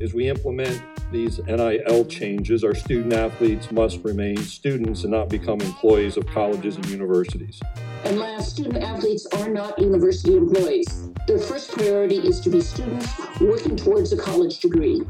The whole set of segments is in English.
As we implement these NIL changes, our student athletes must remain students and not become employees of colleges and universities. And last, student athletes are not university employees. Their first priority is to be students working towards a college degree.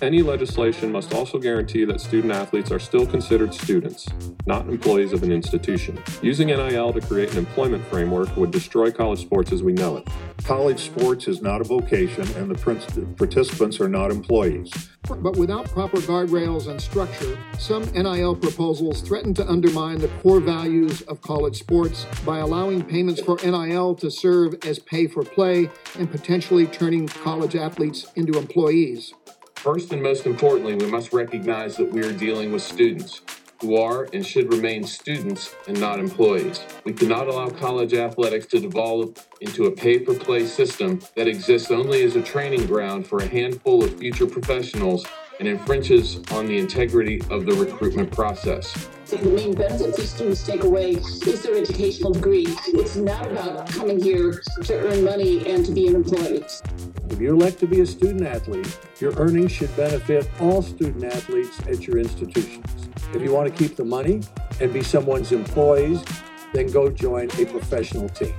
Any legislation must also guarantee that student athletes are still considered students, not employees of an institution. Using NIL to create an employment framework would destroy college sports as we know it. College sports is not a vocation, and the participants are not employees. But without proper guardrails and structure, some NIL proposals threaten to undermine the core values of college sports by allowing payments for NIL to serve as pay for play and potentially turning college athletes into employees. First and most importantly, we must recognize that we are dealing with students who are and should remain students and not employees. We cannot allow college athletics to devolve into a pay for play system that exists only as a training ground for a handful of future professionals and infringes on the integrity of the recruitment process. The main benefit these students take away is their educational degree. It's not about coming here to earn money and to be an employee. If you elect to be a student athlete, your earnings should benefit all student athletes at your institutions. If you want to keep the money and be someone's employees, then go join a professional team.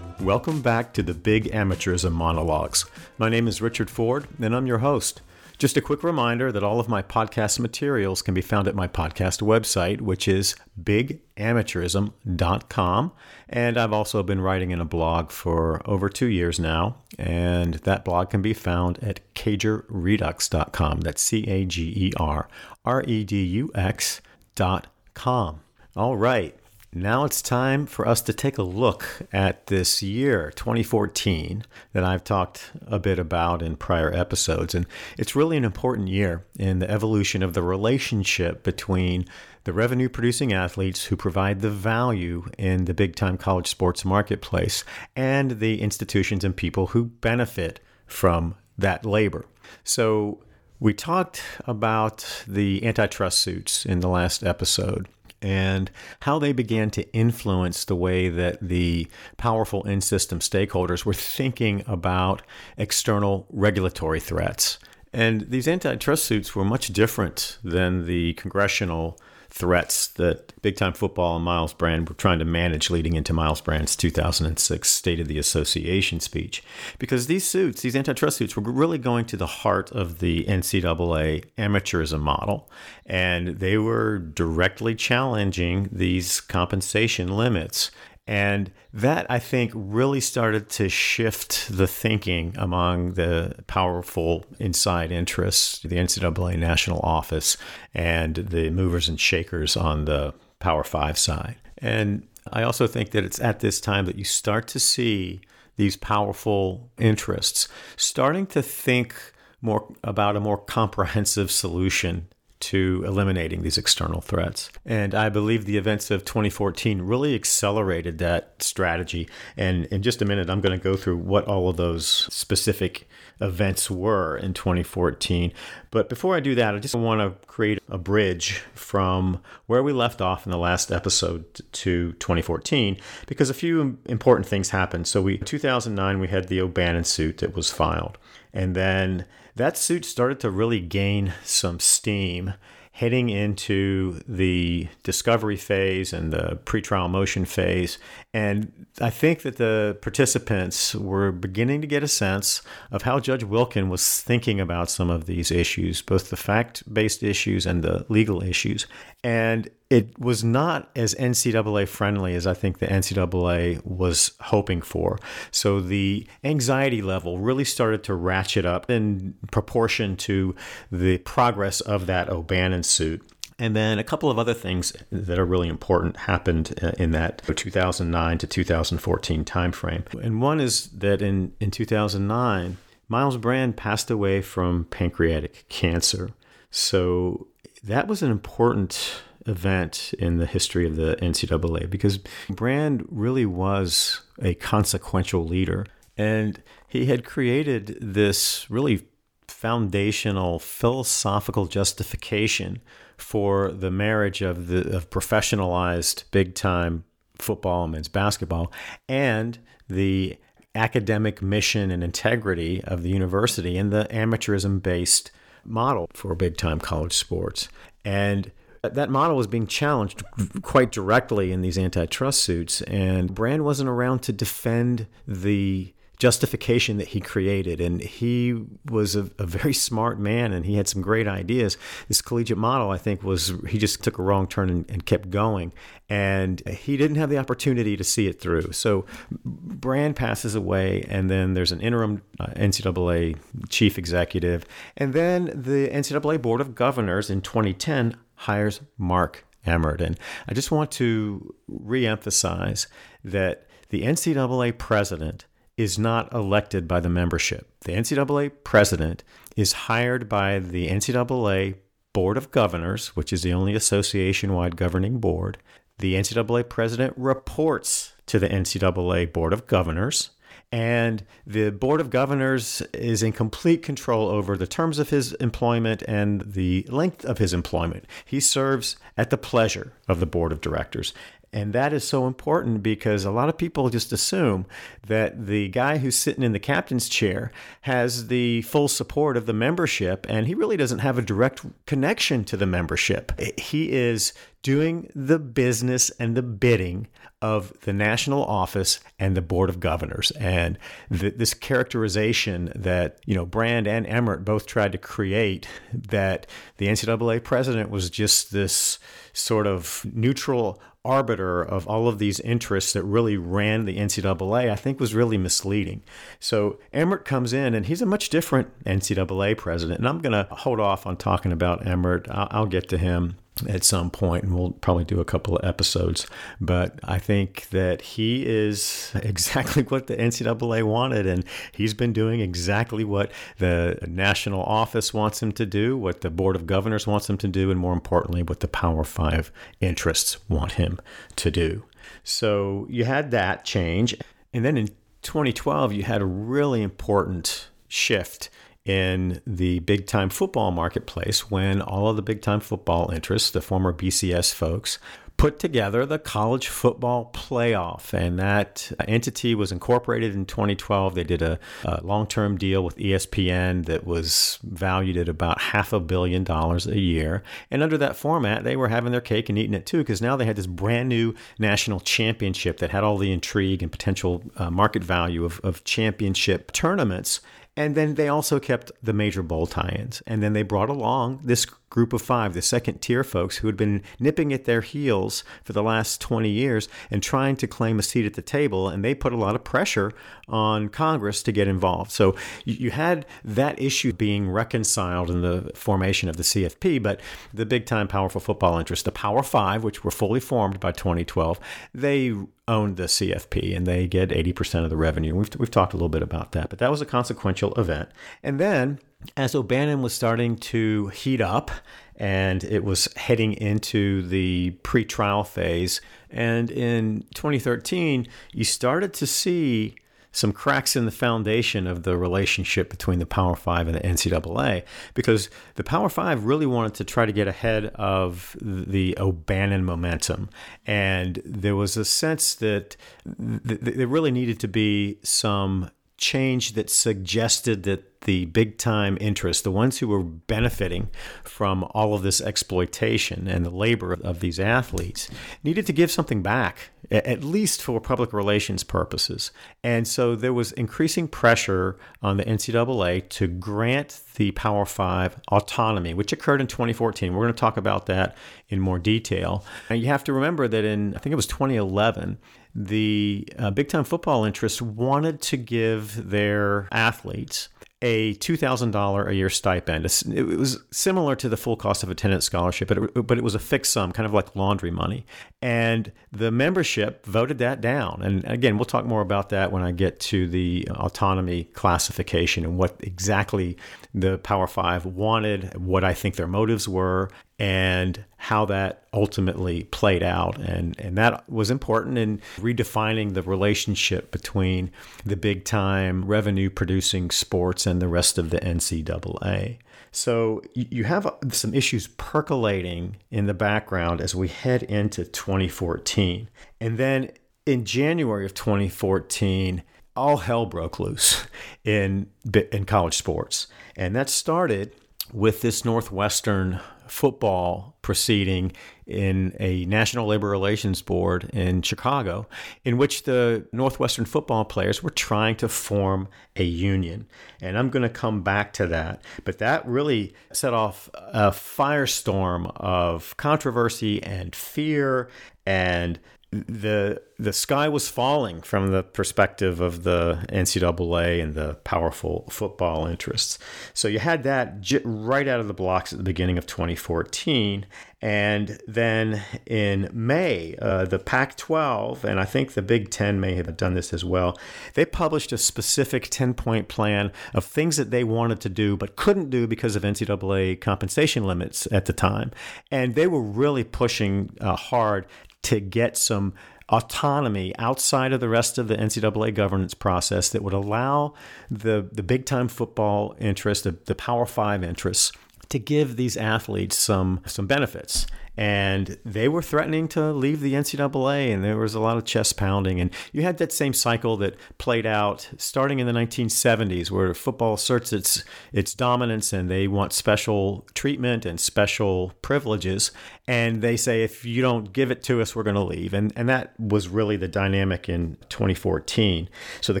Welcome back to the Big Amateurism Monologues. My name is Richard Ford, and I'm your host. Just a quick reminder that all of my podcast materials can be found at my podcast website, which is bigamateurism.com. And I've also been writing in a blog for over two years now, and that blog can be found at cagerredux.com. That's C A G E R R E D U X.com. All right. Now it's time for us to take a look at this year, 2014, that I've talked a bit about in prior episodes. And it's really an important year in the evolution of the relationship between the revenue producing athletes who provide the value in the big time college sports marketplace and the institutions and people who benefit from that labor. So, we talked about the antitrust suits in the last episode and how they began to influence the way that the powerful in system stakeholders were thinking about external regulatory threats. And these antitrust suits were much different than the congressional threats that Big Time Football and Myles Brand were trying to manage leading into Myles Brand's 2006 State of the Association speech. Because these suits, these antitrust suits, were really going to the heart of the NCAA amateurism model. And they were directly challenging these compensation limits and that, I think, really started to shift the thinking among the powerful inside interests, the NCAA national office, and the movers and shakers on the Power Five side. And I also think that it's at this time that you start to see these powerful interests starting to think more about a more comprehensive solution to eliminating these external threats. And I believe the events of 2014 really accelerated that strategy. And in just a minute, I'm going to go through what all of those specific events were in 2014. But before I do that, I just want to create a bridge from where we left off in the last episode to 2014 because a few important things happened. So we 2009 we had the O'Bannon suit that was filed. And then that suit started to really gain some steam heading into the discovery phase and the pretrial motion phase. And I think that the participants were beginning to get a sense of how Judge Wilken was thinking about some of these issues, both the fact based issues and the legal issues. And it was not as NCAA friendly as I think the NCAA was hoping for. So the anxiety level really started to ratchet up in proportion to the progress of that O'Bannon suit. And then a couple of other things that are really important happened uh, in that 2009 to 2014 timeframe. And one is that in, in 2009, Myles Brand passed away from pancreatic cancer. So that was an important event in the history of the NCAA because Brand really was a consequential leader. And he had created this really foundational philosophical justification for the marriage of the of professionalized big time football and men's basketball and the academic mission and integrity of the university and the amateurism based model for big time college sports. And that model was being challenged quite directly in these antitrust suits, and Brand wasn't around to defend the justification that he created. And he was a, a, very smart man and he had some great ideas. This collegiate model, I think, was he just took a wrong turn and, and kept going. And he didn't have the opportunity to see it through. So Brand passes away, and then there's an interim uh, NCAA chief executive. And then the NCAA Board of Governors in 2010 hires Mark Emmert. And I just want to reemphasize that the NCAA president is not elected by the membership. The NCAA president is hired by the NCAA Board of Governors, which is the only association wide governing board. The NCAA president reports to the NCAA Board of Governors, and the Board of Governors is in complete control over the terms of his employment and the length of his employment. He serves at the pleasure of the Board of Directors. And that is so important because a lot of people just assume that the guy who's sitting in the captain's chair has the full support of the membership, and he really doesn't have a direct connection to the membership. He is doing the business and the bidding of the national office and the board of governors. And th- this characterization that, you know, Brand and Emmert both tried to create that the NCAA president was just this sort of neutral arbiter of all of these interests that really ran the NCAA, I think was really misleading. So Emmert comes in and he's a much different NCAA president. And I'm going to hold off on talking about Emmert. I'll, I'll get to him at some point, and we'll probably do a couple of episodes. But I think that he is exactly what the NCAA wanted, and he's been doing exactly what the national office wants him to do, what the Board of Governors wants him to do, and more importantly, what the Power Five interests want him to do. So you had that change. And then in 2012, you had a really important shift in the big time football marketplace when all of the big time football interests, the former BCS folks, put together the college football playoff. And that entity was incorporated in 2012. They did a, a long term deal with ESPN that was valued at about half a billion dollars a year. And under that format, they were having their cake and eating it too, because now they had this brand new national championship that had all the intrigue and potential uh, market value of, of championship tournaments. And then they also kept the major bowl tie ins. And then they brought along this group of five, the second tier folks who had been nipping at their heels for the last 20 years and trying to claim a seat at the table. And they put a lot of pressure on Congress to get involved. So you had that issue being reconciled in the formation of the CFP, but the big time powerful football interests, the Power Five, which were fully formed by 2012, they owned the CFP and they get 80% of the revenue. We've, we've talked a little bit about that, but that was a consequential event. And then as O'Bannon was starting to heat up and it was heading into the pre-trial phase, and in 2013, you started to see some cracks in the foundation of the relationship between the Power Five and the NCAA because the Power Five really wanted to try to get ahead of the O'Bannon momentum. And there was a sense that there really needed to be some change that suggested that the big time interests, the ones who were benefiting from all of this exploitation and the labor of these athletes, needed to give something back, at least for public relations purposes. And so there was increasing pressure on the NCAA to grant the Power Five autonomy, which occurred in 2014. We're going to talk about that in more detail. And you have to remember that in, I think it was 2011, the uh, big time football interests wanted to give their athletes a $2,000 a year stipend. It was similar to the full cost of attendance scholarship, but it, but it was a fixed sum, kind of like laundry money. And the membership voted that down. And again, we'll talk more about that when I get to the autonomy classification and what exactly the Power Five wanted, what I think their motives were, and how that ultimately played out. And, and that was important in redefining the relationship between the big time revenue producing sports and the rest of the NCAA. So you have uh, some issues percolating in the background as we head into 2014. And then in January of 2014, all hell broke loose in in college sports. And that started with this Northwestern football proceeding in a National Labor Relations Board in Chicago, in which the Northwestern football players were trying to form a union. And I'm going to come back to that. But that really set off a firestorm of controversy and fear and the the sky was falling from the perspective of the NCAA and the powerful football interests. So you had that j- right out of the blocks at the beginning of 2014, and then in May, uh, the Pac-12 and I think the Big Ten may have done this as well. They published a specific 10-point plan of things that they wanted to do but couldn't do because of NCAA compensation limits at the time, and they were really pushing uh, hard to get some autonomy outside of the rest of the NCAA governance process that would allow the, the big time football interests, the, the Power Five interests, to give these athletes some some benefits and they were threatening to leave the NCAA, and there was a lot of chest pounding. And you had that same cycle that played out starting in the 1970s, where football asserts its its dominance, and they want special treatment and special privileges. And they say, if you don't give it to us, we're going to leave. And and that was really the dynamic in 2014. So the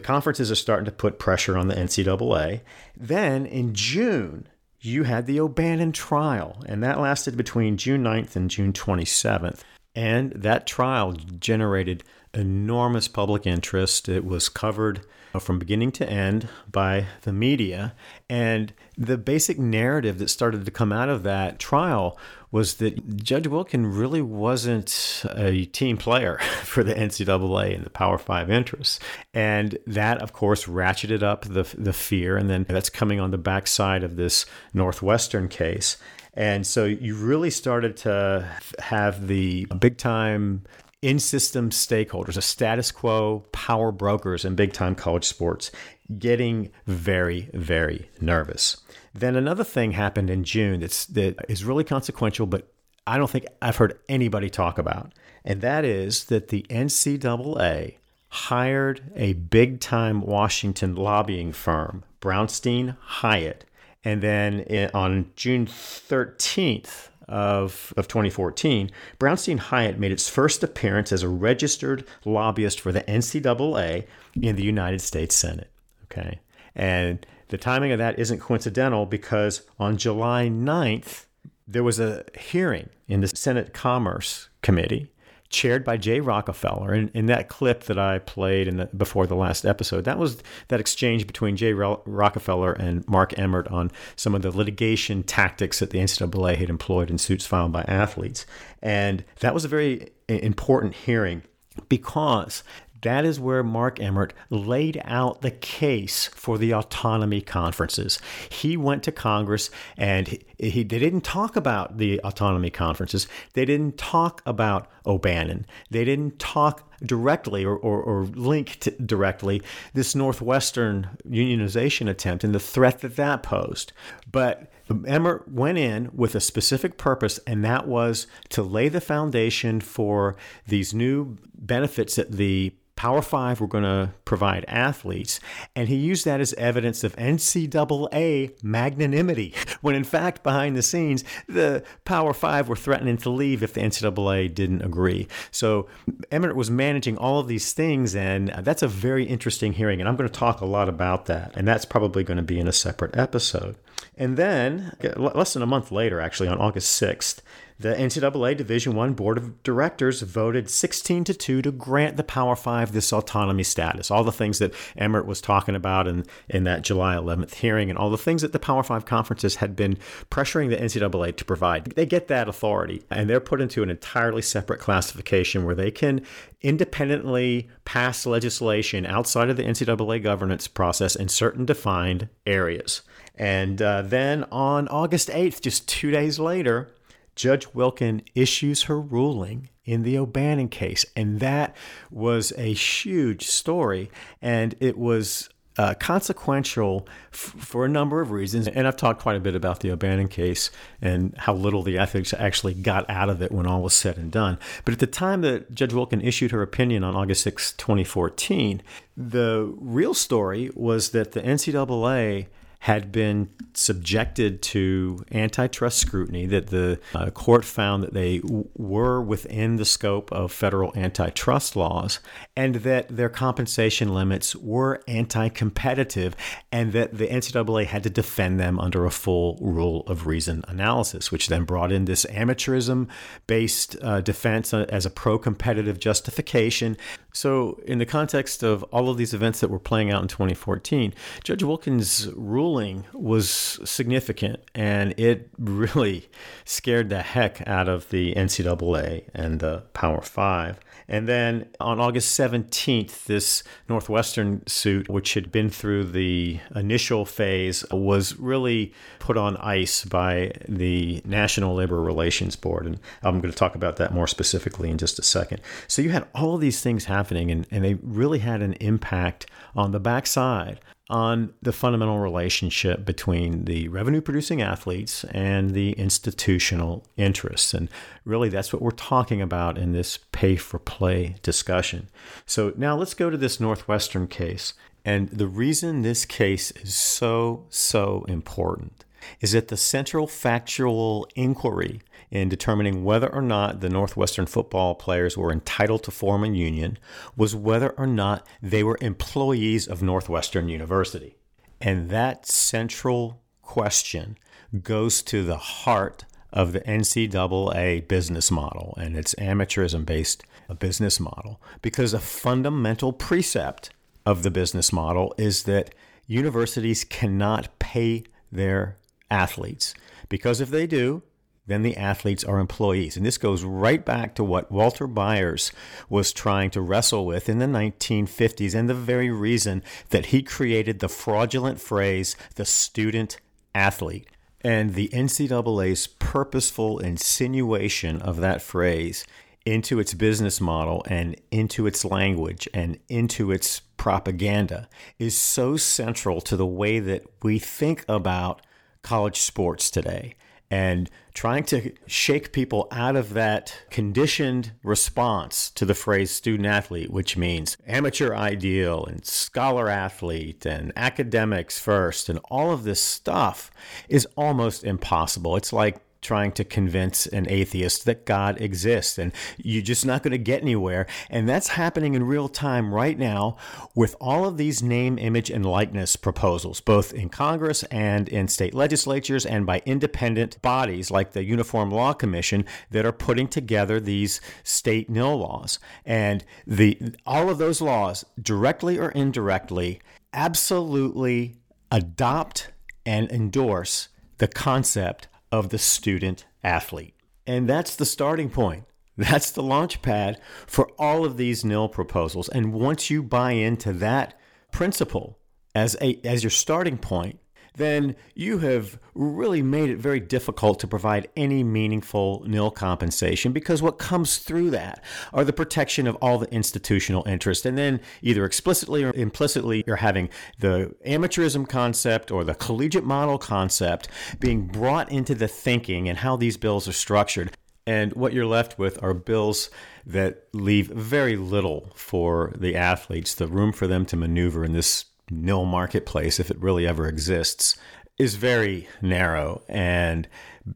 conferences are starting to put pressure on the NCAA. Then in June you had the O'Bannon trial, and that lasted between June 9th and June 27th. And that trial generated enormous public interest. It was covered from beginning to end by the media. And the basic narrative that started to come out of that trial was that Judge Wilken really wasn't a team player for the NCAA and the Power Five interests. And that, of course, ratcheted up the, the fear. And then that's coming on the backside of this Northwestern case. And so you really started to have the big time in system stakeholders, a status quo power brokers in big time college sports, getting very, very nervous. Then another thing happened in June that's, that is really consequential, but I don't think I've heard anybody talk about. And that is that the NCAA hired a big time Washington lobbying firm, Brownstein Hyatt. And then on June 13th, of, of 2014, Brownstein Hyatt made its first appearance as a registered lobbyist for the NCAA in the United States Senate. Okay. And the timing of that isn't coincidental because on July 9th, there was a hearing in the Senate Commerce Committee chaired by Jay Rockefeller. And in that clip that I played in the, before the last episode, that was that exchange between Jay Ro- Rockefeller and Mark Emmert on some of the litigation tactics that the NCAA had employed in suits filed by athletes. And that was a very important hearing because that is where Mark Emmert laid out the case for the autonomy conferences. He went to Congress and he, he, they didn't talk about the autonomy conferences. They didn't talk about O'Bannon. They didn't talk directly or, or, or link directly this Northwestern unionization attempt and the threat that that posed. But Emmert went in with a specific purpose, and that was to lay the foundation for these new benefits that the Power Five were going to provide athletes, and he used that as evidence of NCAA magnanimity, when in fact, behind the scenes, the Power Five were threatening to leave if the NCAA didn't agree. So Emmert was managing all of these things, and uh, that's a very interesting hearing, and I'm going to talk a lot about that, and that's probably going to be in a separate episode. And then, uh, less than a month later, actually, on August 6th, the NCAA Division One Board of Directors voted 16 to 2 to grant the Power Five this autonomy status. All the things that Emmert was talking about in, in that July 11th hearing, and all the things that the Power Five conferences had been pressuring the NCAA to provide. They get that authority, and they're put into an entirely separate classification where they can independently pass legislation outside of the NCAA governance process in certain defined areas. And uh, then on August 8th, just two days later, Judge Wilken issues her ruling in the O'Bannon case. And that was a huge story. And it was uh, consequential f- for a number of reasons. And I've talked quite a bit about the O'Bannon case and how little the ethics actually got out of it when all was said and done. But at the time that Judge Wilken issued her opinion on August 6, 2014, the real story was that the NCAA had been subjected to antitrust scrutiny, that the uh, court found that they w- were within the scope of federal antitrust laws, and that their compensation limits were anti competitive, and that the NCAA had to defend them under a full rule of reason analysis, which then brought in this amateurism based uh, defense uh, as a pro competitive justification. So, in the context of all of these events that were playing out in 2014, Judge Wilken's ruling was significant and it really scared the heck out of the NCAA and the Power Five. And then on August 17th, this Northwestern suit, which had been through the initial phase, was really put on ice by the National Labor Relations Board. And I'm going to talk about that more specifically in just a second. So you had all these things happening, and, and they really had an impact on the backside on the fundamental relationship between the revenue producing athletes and the institutional interests. And really, that's what we're talking about in this pay for play discussion. So, now let's go to this Northwestern case. And the reason this case is so, so important is that the central factual inquiry in determining whether or not the Northwestern football players were entitled to form a union was whether or not they were employees of Northwestern University. And that central question goes to the heart of the NCAA business model and its amateurism based business model because a fundamental precept of the business model is that universities cannot pay their athletes because if they do, then the athletes are employees. And this goes right back to what Walter Byers was trying to wrestle with in the 1950s, and the very reason that he created the fraudulent phrase, the student athlete. And the NCAA's purposeful insinuation of that phrase into its business model and into its language and into its propaganda is so central to the way that we think about college sports today and trying to shake people out of that conditioned response to the phrase student athlete, which means amateur ideal and scholar athlete and academics first, and all of this stuff is almost impossible. It's like trying to convince an atheist that God exists. And you're just not going to get anywhere. And that's happening in real time right now with all of these name, image, and likeness proposals, both in Congress and in state legislatures and by independent bodies like the Uniform Law Commission that are putting together these state nil laws. And the all of those laws, directly or indirectly, absolutely adopt and endorse the concept of the student athlete. And that's the starting point. That's the launch pad for all of these nil proposals. And once you buy into that principle as a as your starting point, then you have really made it very difficult to provide any meaningful nil compensation because what comes through that are the protection of all the institutional interest. And then either explicitly or implicitly, you're having the amateurism concept or the collegiate model concept being brought into the thinking and how these bills are structured. And what you're left with are bills that leave very little for the athletes, the room for them to maneuver in this nil marketplace, if it really ever exists, is very narrow. And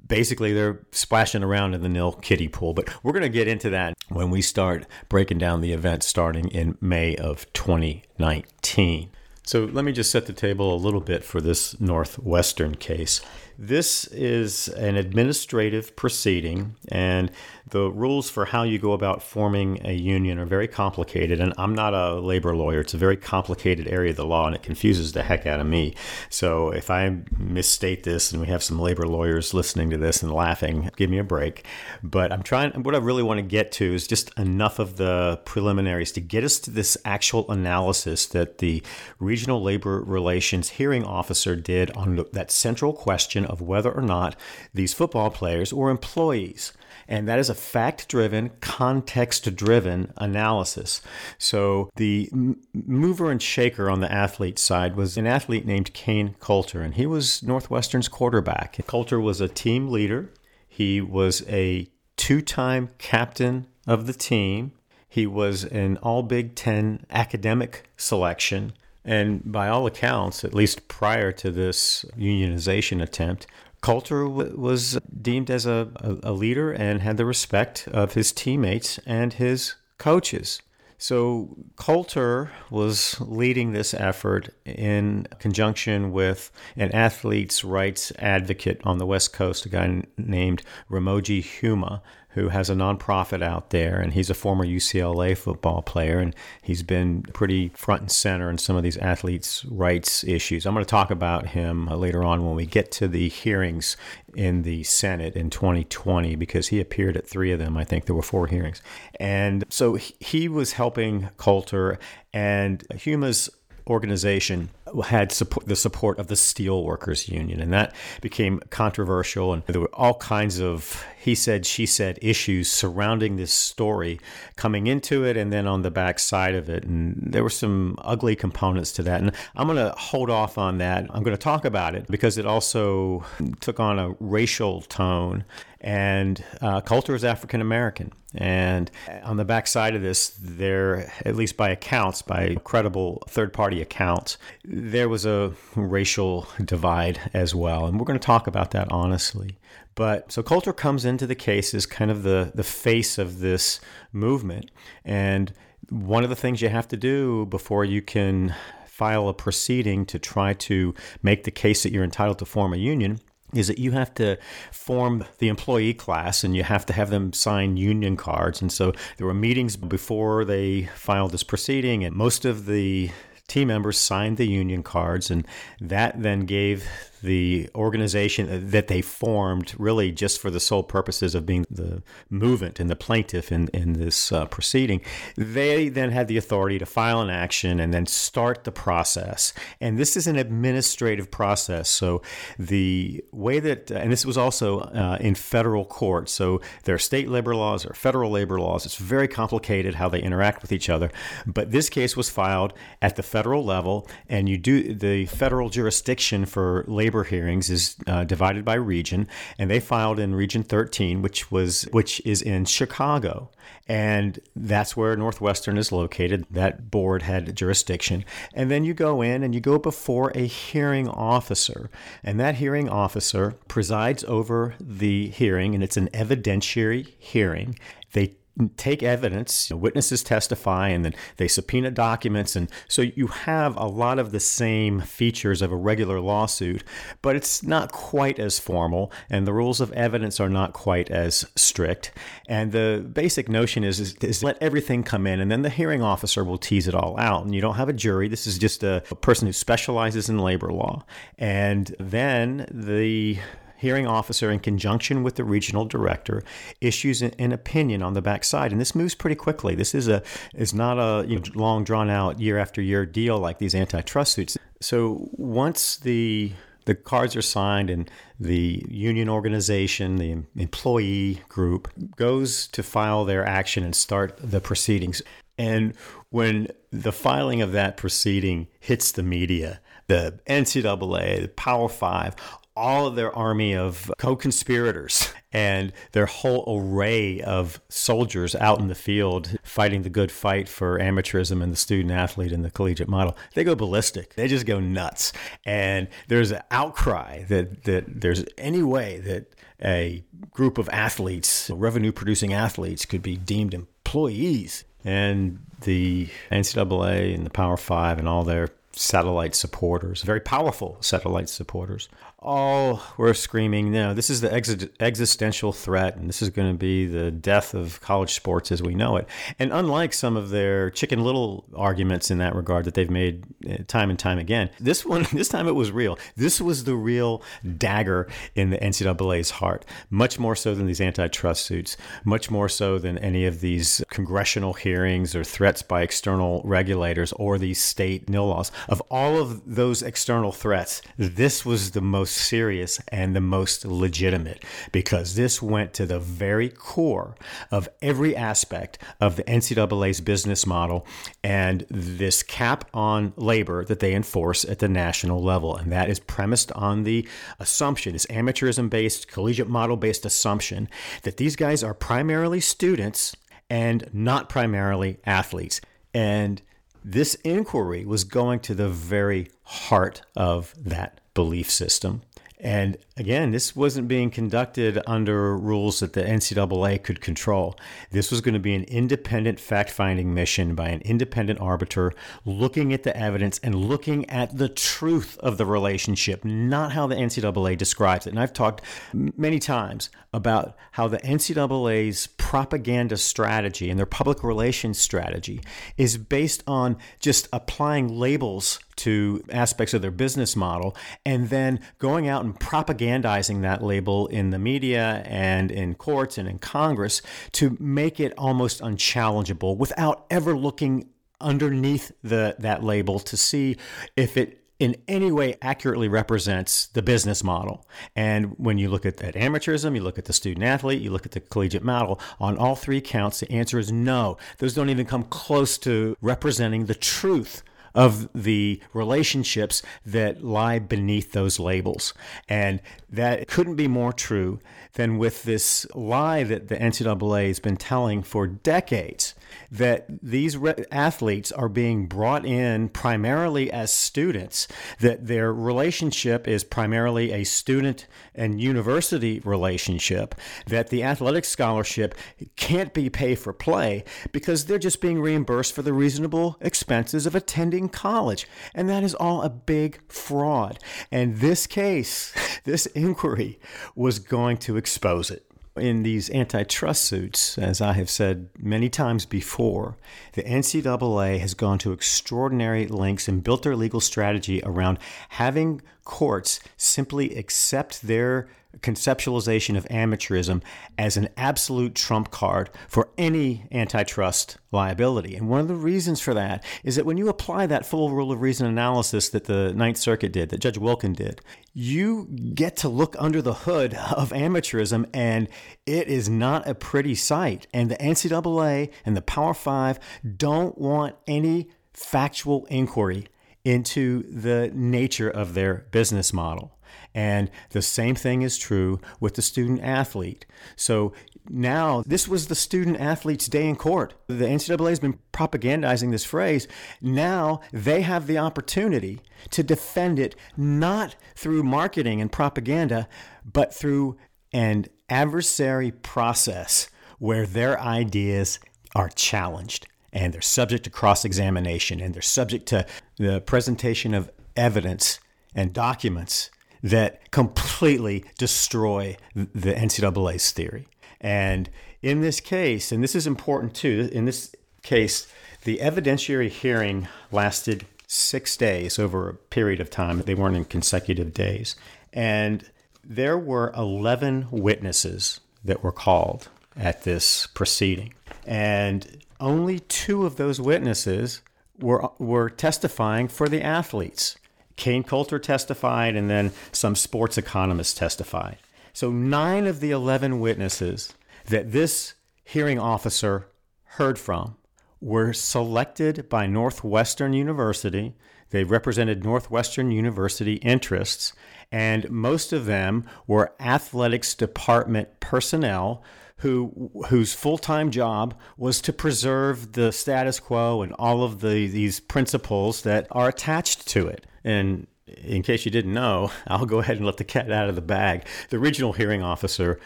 basically, they're splashing around in the nil kiddie pool. But we're going to get into that when we start breaking down the event starting in May of 2019. So let me just set the table a little bit for this Northwestern case. This is an administrative proceeding, and the rules for how you go about forming a union are very complicated. And I'm not a labor lawyer, it's a very complicated area of the law, and it confuses the heck out of me. So if I misstate this and we have some labor lawyers listening to this and laughing, give me a break. But I'm trying, what I really want to get to is just enough of the preliminaries to get us to this actual analysis that the Regional Labor Relations hearing officer did on that central question of whether or not these football players were employees. And that is a fact driven, context driven analysis. So the mover and shaker on the athlete side was an athlete named Kain Colter, and he was Northwestern's quarterback. Colter was a team leader, he was a two time captain of the team. He was an all Big Ten academic selection. And by all accounts, at least prior to this unionization attempt, Colter was deemed as a, a, leader and had the respect of his teammates and his coaches. So Colter was leading this effort in conjunction with an athletes' rights advocate on the West Coast, a guy named Ramogi Huma, who has a nonprofit out there, and he's a former UCLA football player, and he's been pretty front and center in some of these athletes' rights issues. I'm going to talk about him uh, later on when we get to the hearings in the Senate in 2020 because he appeared at three of them. I think there were four hearings. And so he was helping Colter, and Huma's organization had support, the support of the Steelworkers Union, and that became controversial. And there were all kinds of he said, she said issues surrounding this story coming into it and then on the back side of it. And there were some ugly components to that. And I'm going to hold off on that. I'm going to talk about it because it also took on a racial tone and uh, Colter is African American. And on the backside of this, there, at least by accounts, by credible third party accounts, there was a racial divide as well. And we're going to talk about that honestly. But so Colter comes into the case as kind of the, the face of this movement. And one of the things you have to do before you can file a proceeding to try to make the case that you're entitled to form a union is that you have to form the employee class and you have to have them sign union cards. And so there were meetings before they filed this proceeding, and most of the team members signed the union cards, and that then gave the organization that they formed really just for the sole purposes of being the movement and the plaintiff in, in this uh, proceeding. They then had the authority to file an action and then start the process. And this is an administrative process. So the way that, and this was also uh, in federal court. So there are state labor laws or federal labor laws. It's very complicated how they interact with each other. But this case was filed at the federal level, and you do the federal jurisdiction for labor labor hearings is uh, divided by region, and they filed in Region 13, which was which is in Chicago, and that's where Northwestern is located. That board had jurisdiction, and then you go in and you go before a hearing officer, and that hearing officer presides over the hearing, and it's an evidentiary hearing. They take evidence, you know, witnesses testify, and then they subpoena documents. And so you have a lot of the same features of a regular lawsuit, but it's not quite as formal, and the rules of evidence are not quite as strict. And the basic notion is, is, is let everything come in, and then the hearing officer will tease it all out. And you don't have a jury. This is just a, a person who specializes in labor law. And then the hearing officer, in conjunction with the regional director, issues an, opinion on the backside, and this moves pretty quickly. This is a is not a you know, long drawn out year after year deal like these antitrust suits. So once the the cards are signed and the union organization, the employee group goes to file their action and start the proceedings. And when the filing of that proceeding hits the media, the NCAA, the Power Five, all of their army of co conspirators and their whole array of soldiers out in the field fighting the good fight for amateurism and the student athlete and the collegiate model. They go ballistic. They just go nuts. And there's an outcry that, that there's any way that a group of athletes, revenue producing athletes, could be deemed employees. And the NCAA and the Power Five and all their satellite supporters, very powerful satellite supporters, all were screaming, no, this is the ex- existential threat, and this is going to be the death of college sports as we know it. And unlike some of their chicken little arguments in that regard that they've made eh, time and time again, this one, this time it was real. This was the real dagger in the NCAA's heart, much more so than these antitrust suits, much more so than any of these congressional hearings or threats by external regulators or these state nil laws. Of all of those external threats, this was the most most serious and the most legitimate because this went to the very core of every aspect of the NCAA's business model and this cap on labor that they enforce at the national level. And that is premised on the assumption, this amateurism based, collegiate model based assumption that these guys are primarily students and not primarily athletes. And this inquiry was going to the very heart of that belief system. And again, this wasn't being conducted under rules that the NCAA could control. This was going to be an independent fact finding mission by an independent arbiter looking at the evidence and looking at the truth of the relationship, not how the NCAA describes it. And I've talked many times about how the NCAA's propaganda strategy and their public relations strategy is based on just applying labels to aspects of their business model and then going out and propagandizing that label in the media and in courts and in Congress to make it almost unchallengeable without ever looking underneath the that label to see if it in any way accurately represents the business model. And when you look at that amateurism, you look at the student athlete, you look at the collegiate model, on all three counts, the answer is no. Those don't even come close to representing the truth of the relationships that lie beneath those labels. And that couldn't be more true than with this lie that the NCAA has been telling for decades that these re- athletes are being brought in primarily as students, that their relationship is primarily a student and university relationship, that the athletic scholarship can't be pay for play because they're just being reimbursed for the reasonable expenses of attending college. And that is all a big fraud. And this case, this inquiry was going to expose it. In these antitrust suits, as I have said many times before, the NCAA has gone to extraordinary lengths and built their legal strategy around having courts simply accept their conceptualization of amateurism as an absolute trump card for any antitrust liability. And one of the reasons for that is that when you apply that full rule of reason analysis that the Ninth Circuit did, that Judge Wilken did, you get to look under the hood of amateurism, and it is not a pretty sight. And the NCAA and the Power Five don't want any factual inquiry into the nature of their business model. And the same thing is true with the student athlete. So now this was the student athlete's day in court. The NCAA has been propagandizing this phrase. Now they have the opportunity to defend it not through marketing and propaganda, but through an adversary process where their ideas are challenged and they're subject to cross examination and they're subject to the presentation of evidence and documents that completely destroy the NCAA's theory. And in this case, and this is important too, in this case, the evidentiary hearing lasted six days over a period of time. They weren't in consecutive days. And there were 11 witnesses that were called at this proceeding. And only two of those witnesses were, were testifying for the athletes. Kain Colter testified, and then some sports economists testified. So, nine of the 11 witnesses that this hearing officer heard from were selected by Northwestern University. They represented Northwestern University interests, and most of them were athletics department personnel who whose full-time job was to preserve the status quo and all of the these principles that are attached to it. And in case you didn't know, I'll go ahead and let the cat out of the bag. The regional hearing officer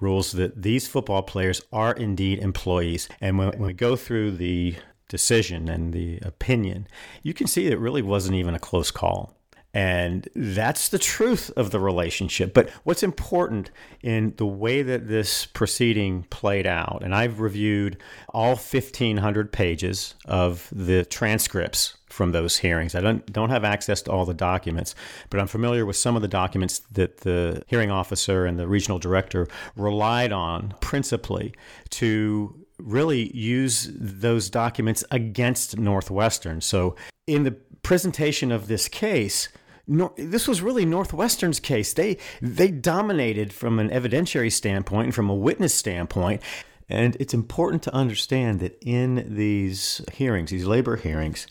rules that these football players are indeed employees. And when, when we go through the decision and the opinion, you can see it really wasn't even a close call. And that's the truth of the relationship. But what's important in the way that this proceeding played out, and I've reviewed all 1,500 pages of the transcripts from those hearings. I don't, don't have access to all the documents, but I'm familiar with some of the documents that the hearing officer and the regional director relied on principally to really use those documents against Northwestern. So in the presentation of this case, this was really Northwestern's case. They they dominated from an evidentiary standpoint and from a witness standpoint. And it's important to understand that in these hearings, these labor hearings,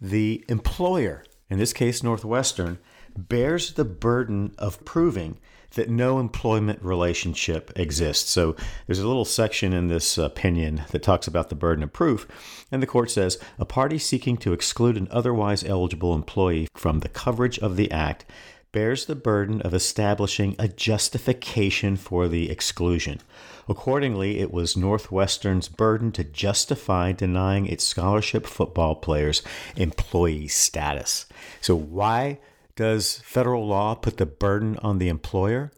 the employer, in this case Northwestern, bears the burden of proving that no employment relationship exists. So there's a little section in this opinion that talks about the burden of proof. And the court says a party seeking to exclude an otherwise eligible employee from the coverage of the act bears the burden of establishing a justification for the exclusion. Accordingly, it was Northwestern's burden to justify denying its scholarship football players employee status. So, why does federal law put the burden on the employer?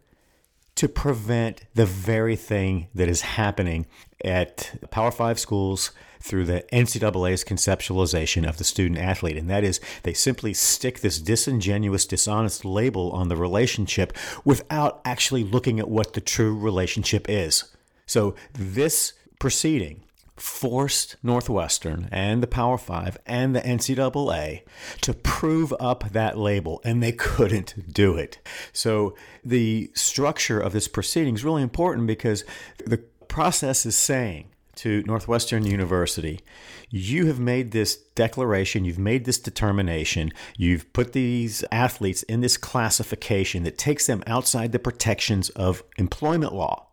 To prevent the very thing that is happening at Power Five schools through the NCAA's conceptualization of the student athlete. And that is, they simply stick this disingenuous, dishonest label on the relationship without actually looking at what the true relationship is. So, this proceeding forced Northwestern and the Power Five and the NCAA to prove up that label, and they couldn't do it. So the structure of this proceeding is really important because the process is saying to Northwestern University, you have made this declaration, you've made this determination, you've put these athletes in this classification that takes them outside the protections of employment law.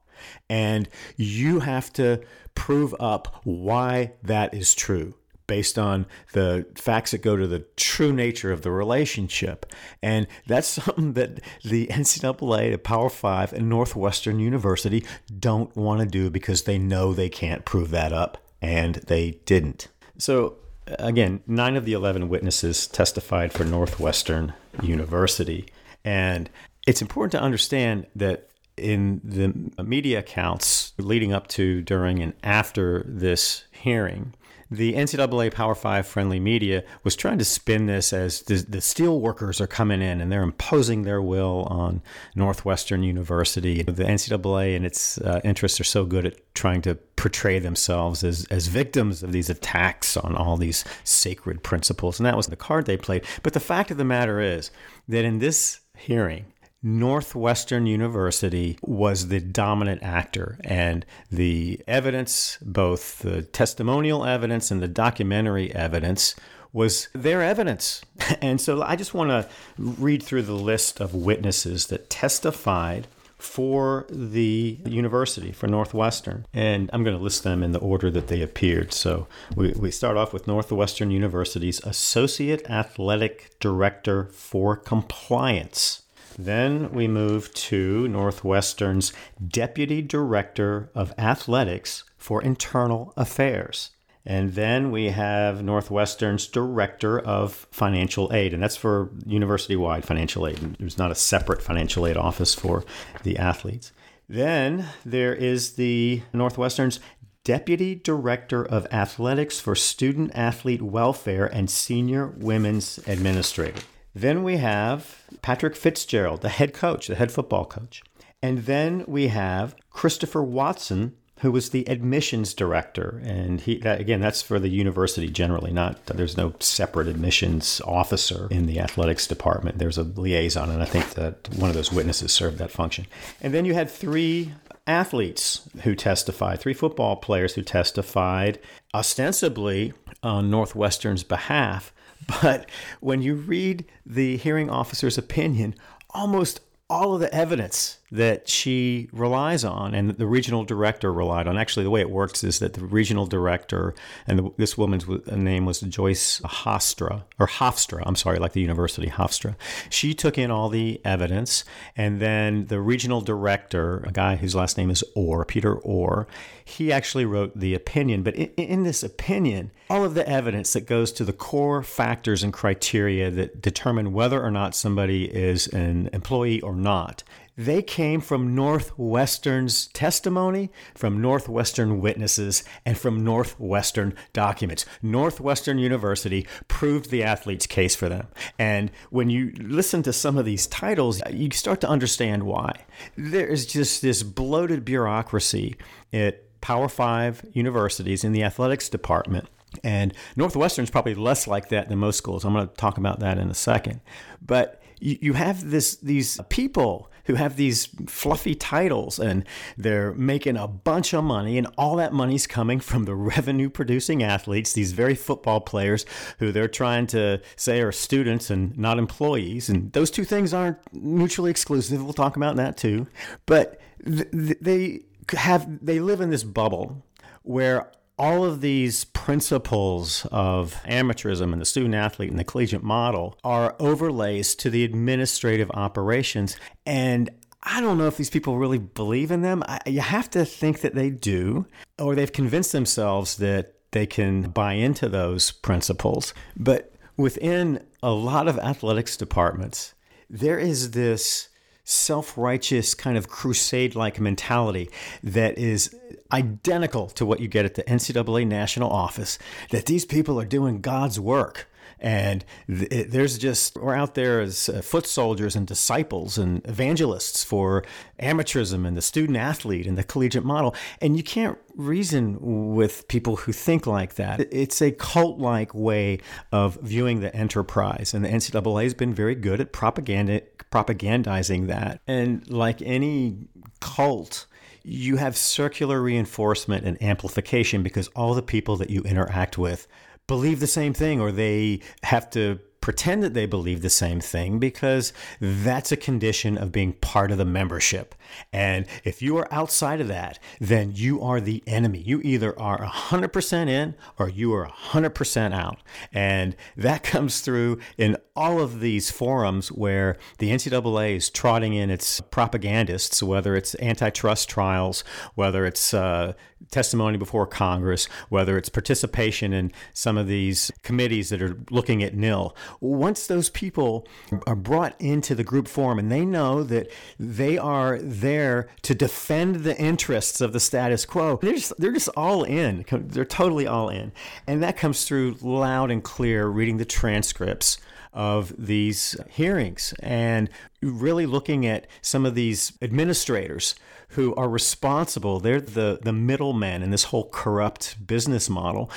And you have to prove up why that is true based on the facts that go to the true nature of the relationship. And that's something that the NCAA, the Power Five, and Northwestern University don't want to do because they know they can't prove that up. And they didn't. So, again, nine of the 11 witnesses testified for Northwestern University. And it's important to understand that in the media accounts leading up to, during, and after this hearing, the NCAA Power Five friendly media was trying to spin this as the, the steel workers are coming in and they're imposing their will on Northwestern University. The NCAA and its uh, interests are so good at trying to portray themselves as, as victims of these attacks on all these sacred principles. And that was the card they played. But the fact of the matter is that in this hearing, Northwestern University was the dominant actor, and the evidence, both the testimonial evidence and the documentary evidence, was their evidence. And so I just want to read through the list of witnesses that testified for the university, for Northwestern. And I'm going to list them in the order that they appeared. So we, we start off with Northwestern University's Associate Athletic Director for Compliance. Then we move to Northwestern's Deputy Director of Athletics for Internal Affairs. And then we have Northwestern's Director of Financial Aid, and that's for university wide financial aid. There's not a separate financial aid office for the athletes. Then there is the Northwestern's Deputy Director of Athletics for Student Athlete Welfare and Senior Women's Administrator. Then we have Patrick Fitzgerald, the head coach, the head football coach. And then we have Christopher Watson, who was the admissions director. And he, that, again, that's for the university generally, not, there's no separate admissions officer in the athletics department. There's a liaison, and I think that one of those witnesses served that function. And then you had three athletes who testified, three football players who testified ostensibly on Northwestern's behalf, but when you read the hearing officer's opinion, almost all of the evidence that she relies on and the regional director relied on. Actually, the way it works is that the regional director, and the, this woman's name was Joyce Hofstra, or Hofstra, I'm sorry, like the university, Hofstra. She took in all the evidence, and then the regional director, a guy whose last name is Ohr, Peter Ohr, he actually wrote the opinion. But in, in this opinion, all of the evidence that goes to the core factors and criteria that determine whether or not somebody is an employee or not they came from Northwestern's testimony, from Northwestern witnesses, and from Northwestern documents. Northwestern University proved the athlete's case for them. And when you listen to some of these titles, you start to understand why. There is just this bloated bureaucracy at Power Five universities in the athletics department. And Northwestern's probably less like that than most schools. I'm going to talk about that in a second. But you, have this these people who have these fluffy titles and they're making a bunch of money and all that money's coming from the revenue producing athletes these very football players who they're trying to say are students and not employees. And those two things aren't mutually exclusive. We'll talk about that too. But th- they have they live in this bubble where all of these principles of amateurism and the student athlete and the collegiate model are overlays to the administrative operations. And I don't know if these people really believe in them. I, you have to think that they do, or they've convinced themselves that they can buy into those principles. But within a lot of athletics departments, there is this self righteous kind of crusade like mentality that is identical to what you get at the NCAA national office, that these people are doing God's work and th- there's just, we're out there as uh, foot soldiers and disciples and evangelists for amateurism and the student athlete and the collegiate model. And you can't reason with people who think like that. It's a cult like way of viewing the enterprise. And the NCAA has been very good at propaganda, propagandizing that. And like any cult, you have circular reinforcement and amplification because all the people that you interact with believe the same thing or they have to pretend that they believe the same thing because that's a condition of being part of the membership. And if you are outside of that, then you are the enemy. You either are 100% in or you are 100% out. And that comes through in all of these forums where the NCAA is trotting in its propagandists, whether it's antitrust trials, whether it's uh, testimony before Congress, whether it's participation in some of these committees that are looking at nil. Once those people are brought into the group forum and they know that they are there to defend the interests of the status quo, they're just, they're just all in. They're totally all in. And that comes through loud and clear reading the transcripts of these hearings and really looking at some of these administrators who are responsible. They're the, the middlemen in this whole corrupt business model,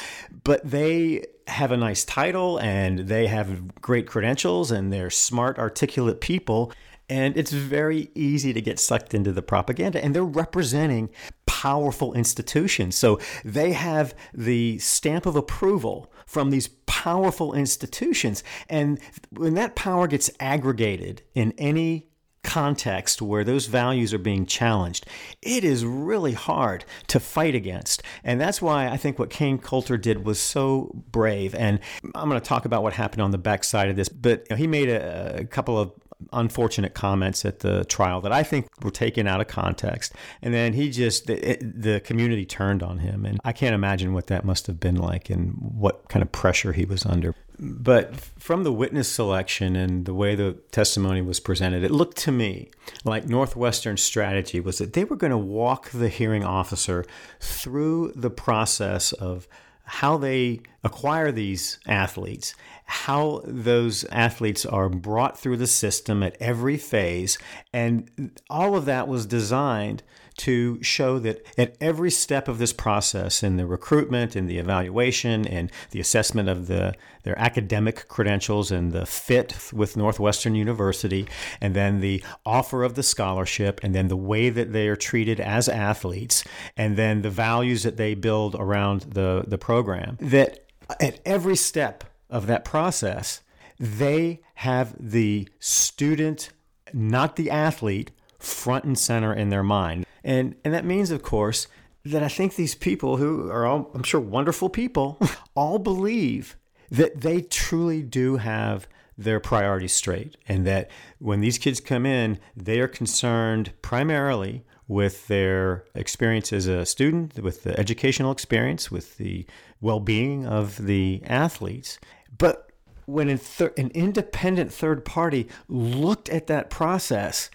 but they have a nice title and they have great credentials and they're smart, articulate people. And it's very easy to get sucked into the propaganda. And they're representing powerful institutions. So they have the stamp of approval from these powerful institutions. And when that power gets aggregated in any context where those values are being challenged, it is really hard to fight against. And that's why I think what Kain Colter did was so brave. And I'm going to talk about what happened on the backside of this, but he made a, a couple of unfortunate comments at the trial that I think were taken out of context. And then he just, the, the, community turned on him. And I can't imagine what that must have been like and what kind of pressure he was under. But from the witness selection and the way the testimony was presented, it looked to me like Northwestern's strategy was that they were going to walk the hearing officer through the process of how they acquire these athletes, how those athletes are brought through the system at every phase. And all of that was designed to show that at every step of this process in the recruitment and the evaluation and the assessment of the their academic credentials and the fit with Northwestern University and then the offer of the scholarship and then the way that they are treated as athletes and then the values that they build around the the program that at every step of that process they have the student not the athlete front and center in their mind. And and that means of course that I think these people who are all I'm sure wonderful people all believe that they truly do have their priorities straight and that when these kids come in, they are concerned primarily with their experience as a student, with the educational experience, with the well being of the athletes. But when thir- an independent third party looked at that process,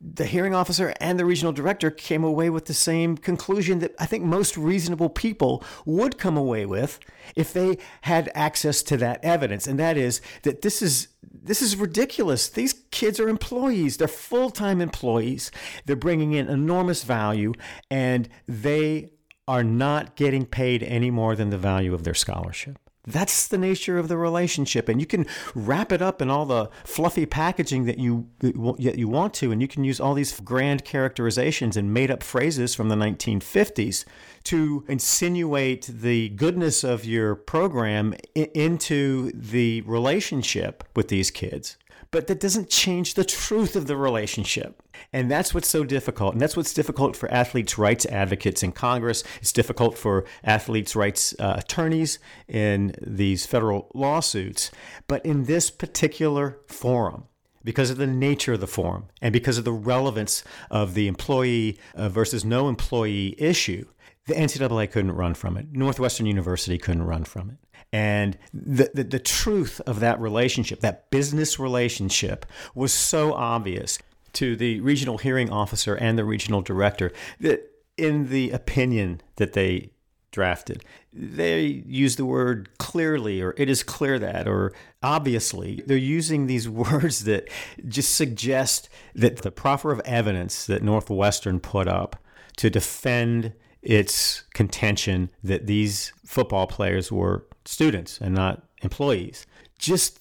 the hearing officer and the regional director came away with the same conclusion that I think most reasonable people would come away with if they had access to that evidence, and that is that this is this is ridiculous. These kids are employees. They're full-time employees. They're bringing in enormous value and they are not getting paid any more than the value of their scholarship. That's the nature of the relationship, and you can wrap it up in all the fluffy packaging that you that you want to, and you can use all these grand characterizations and made up phrases from the 1950s to insinuate the goodness of your program into the relationship with these kids but that doesn't change the truth of the relationship. And that's what's so difficult. And that's what's difficult for athletes' rights advocates in Congress. It's difficult for athletes' rights uh, attorneys in these federal lawsuits. But in this particular forum, because of the nature of the forum and because of the relevance of the employee uh, versus no employee issue, the NCAA couldn't run from it. Northwestern University couldn't run from it. And the, the, the, truth of that relationship, that business relationship, was so obvious to the regional hearing officer and the regional director that in the opinion that they drafted, they use the word clearly or it is clear that or obviously. They're using these words that just suggest that the proffer of evidence that Northwestern put up to defend its contention that these football players were students and not employees just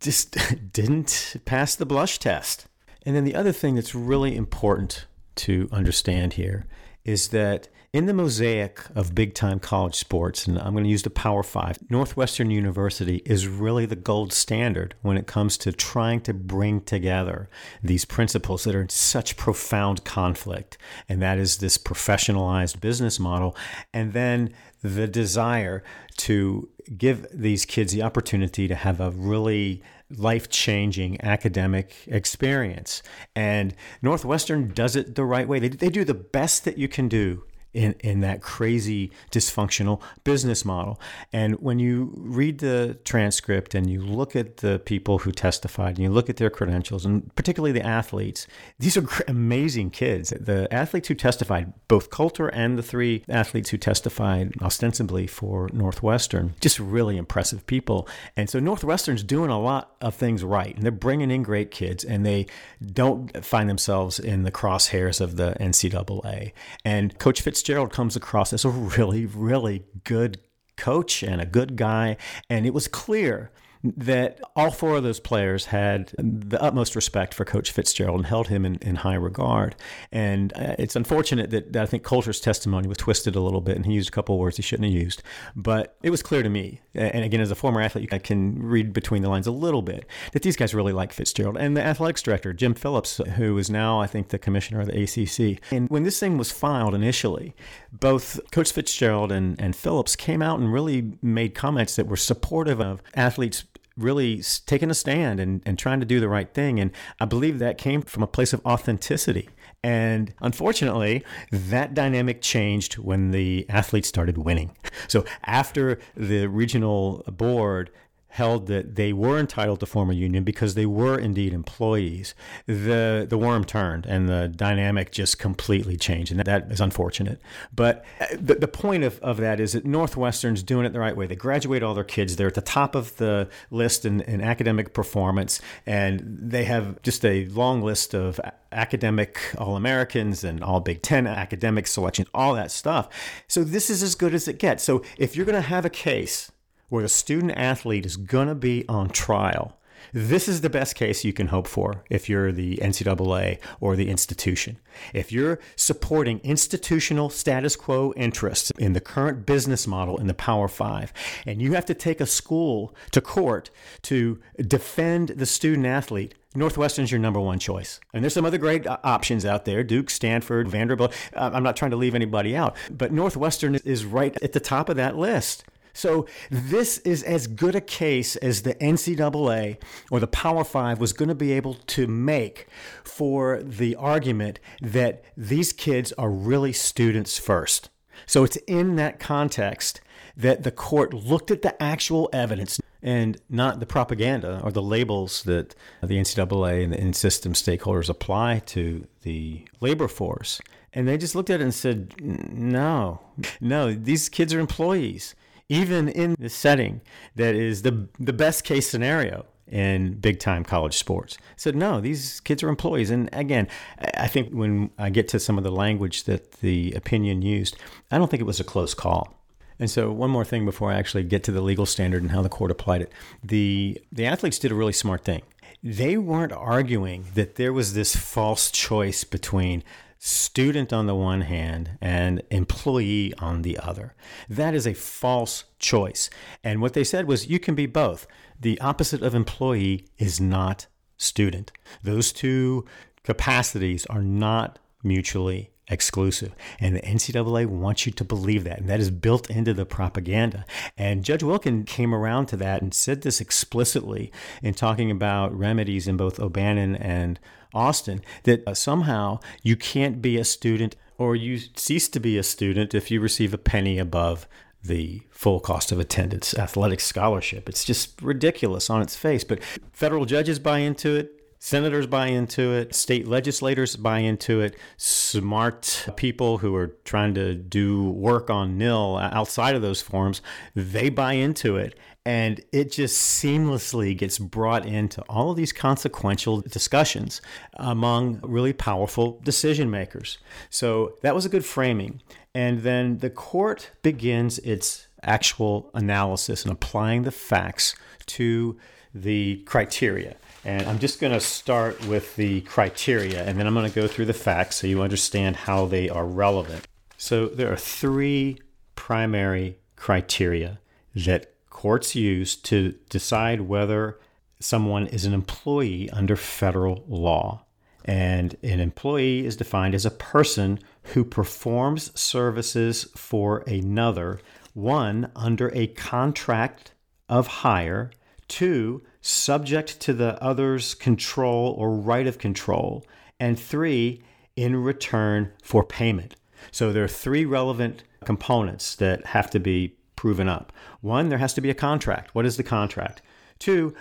just didn't pass the blush test. And then the other thing that's really important to understand here is that in the mosaic of big time college sports, and I'm going to use the Power Five, Northwestern University is really the gold standard when it comes to trying to bring together these principles that are in such profound conflict. And that is this professionalized business model, and then the desire to give these kids the opportunity to have a really life changing academic experience. And Northwestern does it the right way. They, they do the best that you can do in, in that crazy dysfunctional business model. And when you read the transcript and you look at the people who testified and you look at their credentials, and particularly the athletes, these are amazing kids. The athletes who testified, both Colter and the three athletes who testified ostensibly for Northwestern, just really impressive people. And so Northwestern's doing a lot of things right, and they're bringing in great kids, and they don't find themselves in the crosshairs of the NCAA. And Coach Fitzgerald Fitzgerald comes across as a really, really good coach and a good guy. And it was clear that all four of those players had the utmost respect for Coach Fitzgerald and held him in, in high regard. And uh, it's unfortunate that, that, I think Colter's testimony was twisted a little bit and he used a couple words he shouldn't have used. But it was clear to me, and again, as a former athlete, I can read between the lines a little bit, that these guys really like Fitzgerald. And the athletics director, Jim Phillips, who is now, I think, the commissioner of the ACC. And when this thing was filed initially, both Coach Fitzgerald and, and Phillips came out and really made comments that were supportive of athletes really taking a stand and, and trying to do the right thing. And I believe that came from a place of authenticity. And unfortunately, that dynamic changed when the athletes started winning. So after the regional board held that they were entitled to form a union because they were indeed employees, the the worm turned and the dynamic just completely changed, and that is unfortunate. But uh, the, the point of, of that is that Northwestern's doing it the right way. They graduate all their kids; they're at the top of the list in, in academic performance, and they have just a long list of academic All Americans and All Big Ten academic selection, all that stuff. So this is as good as it gets. So if you're going to have a case where the student athlete is going to be on trial. This is the best case you can hope for if you're the NCAA or the institution. If you're supporting institutional status quo interests in the current business model in the Power Five, and you have to take a school to court to defend the student athlete, Northwestern's your number one choice. And there's some other great uh, options out there Duke, Stanford, Vanderbilt. Uh, I'm not trying to leave anybody out, but Northwestern is right at the top of that list. So this is as good a case as the NCAA or the Power Five was going to be able to make for the argument that these kids are really students first. So it's in that context that the court looked at the actual evidence and not the propaganda or the labels that the NCAA and the in system stakeholders apply to the labor force. And they just looked at it and said, no, no, these kids are employees even in the setting that is the the best case scenario in big time college sports. Said no, these kids are employees. And again, I think when I get to some of the language that the opinion used, I don't think it was a close call. And so, one more thing before I actually get to the legal standard and how the court applied it. The, the athletes did a really smart thing. They weren't arguing that there was this false choice between student on the one hand and employee on the other. That is a false choice. And what they said was you can be both. The opposite of employee is not student. Those two capacities are not mutually exclusive. And the NCAA wants you to believe that. And that is built into the propaganda. And Judge Wilken came around to that and said this explicitly in talking about remedies in both O'Bannon and Alston that uh, somehow you can't be a student or you cease to be a student if you receive a penny above the full cost of attendance athletic scholarship. It's just ridiculous on its face. But federal judges buy into it. Senators buy into it, state legislators buy into it, smart people who are trying to do work on nil outside of those forums, they buy into it. And it just seamlessly gets brought into all of these consequential discussions among really powerful decision makers. So that was a good framing. And then the court begins its actual analysis and applying the facts to the criteria. And I'm just going to start with the criteria, and then I'm going to go through the facts so you understand how they are relevant. So there are three primary criteria that courts use to decide whether someone is an employee under federal law. And an employee is defined as a person who performs services for another, one, under a contract of hire, two, subject to the other's control or right of control, and three, in return for payment. So there are three relevant components that have to be proven up. One, there has to be a contract. What is the contract? Two,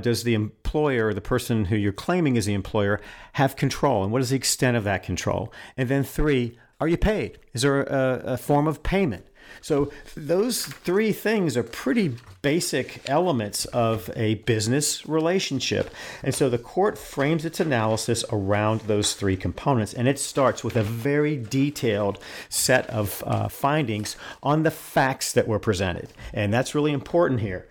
does the employer, the person who you're claiming is the employer, have control? And what is the extent of that control? And then three, are you paid? Is there a, a form of payment? So those three things are pretty basic elements of a business relationship. And so the court frames its analysis around those three components. And it starts with a very detailed set of uh, findings on the facts that were presented. And that's really important here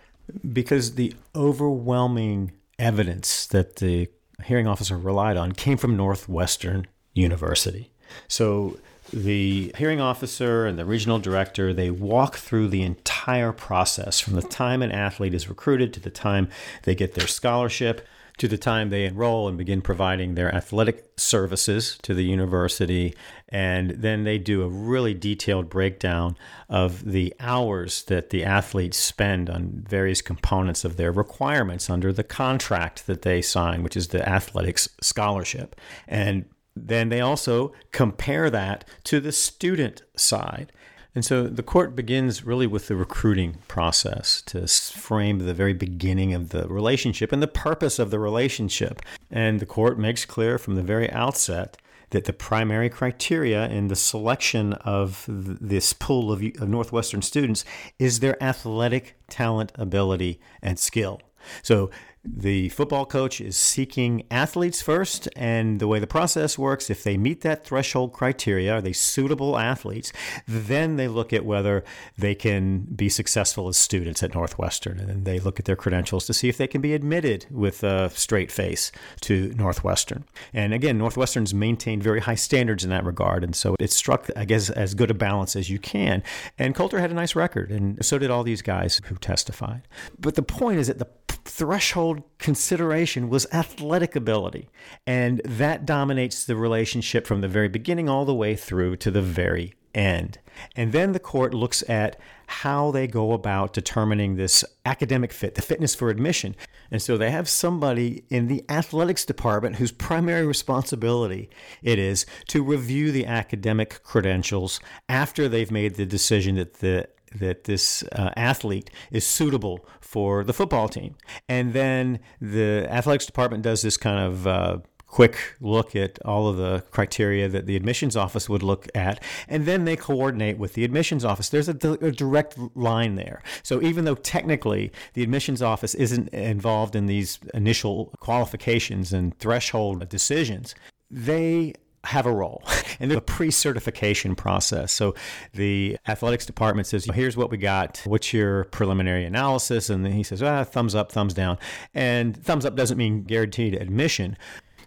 because the overwhelming evidence that the hearing officer relied on came from Northwestern University. So the hearing officer and the regional director they walk through the entire process from the time an athlete is recruited to the time they get their scholarship to the time they enroll and begin providing their athletic services to the university. And then they do a really detailed breakdown of the hours that the athletes spend on various components of their requirements under the contract that they sign, which is the athletics scholarship. And then they also compare that to the student side. And so the court begins really with the recruiting process to frame the very beginning of the relationship and the purpose of the relationship. And the court makes clear from the very outset that the primary criteria in the selection of this pool of, Northwestern students is their athletic talent, ability, and skill. So the football coach is seeking athletes first, and the way the process works, if they meet that threshold criteria, are they suitable athletes? Then they look at whether they can be successful as students at Northwestern, and then they look at their credentials to see if they can be admitted with a straight face to Northwestern. And again, Northwestern's maintained very high standards in that regard, and so it struck, I guess, as good a balance as you can. And Colter had a nice record, and so did all these guys who testified. But the point is that the threshold consideration was athletic ability. And that dominates the relationship from the very beginning all the way through to the very end. And then the court looks at how they go about determining this academic fit, the fitness for admission. And so they have somebody in the athletics department whose primary responsibility it is to review the academic credentials after they've made the decision that the that this uh, athlete is suitable for the football team. And then the athletics department does this kind of uh, quick look at all of the criteria that the admissions office would look at, and then they coordinate with the admissions office. There's a, a, direct line there. So even though technically the admissions office isn't involved in these initial qualifications and threshold decisions, they have a role. And there's a pre-certification process. So the athletics department says here's what we got. What's your preliminary analysis? And then he says ah, thumbs up thumbs down. And thumbs up doesn't mean guaranteed admission.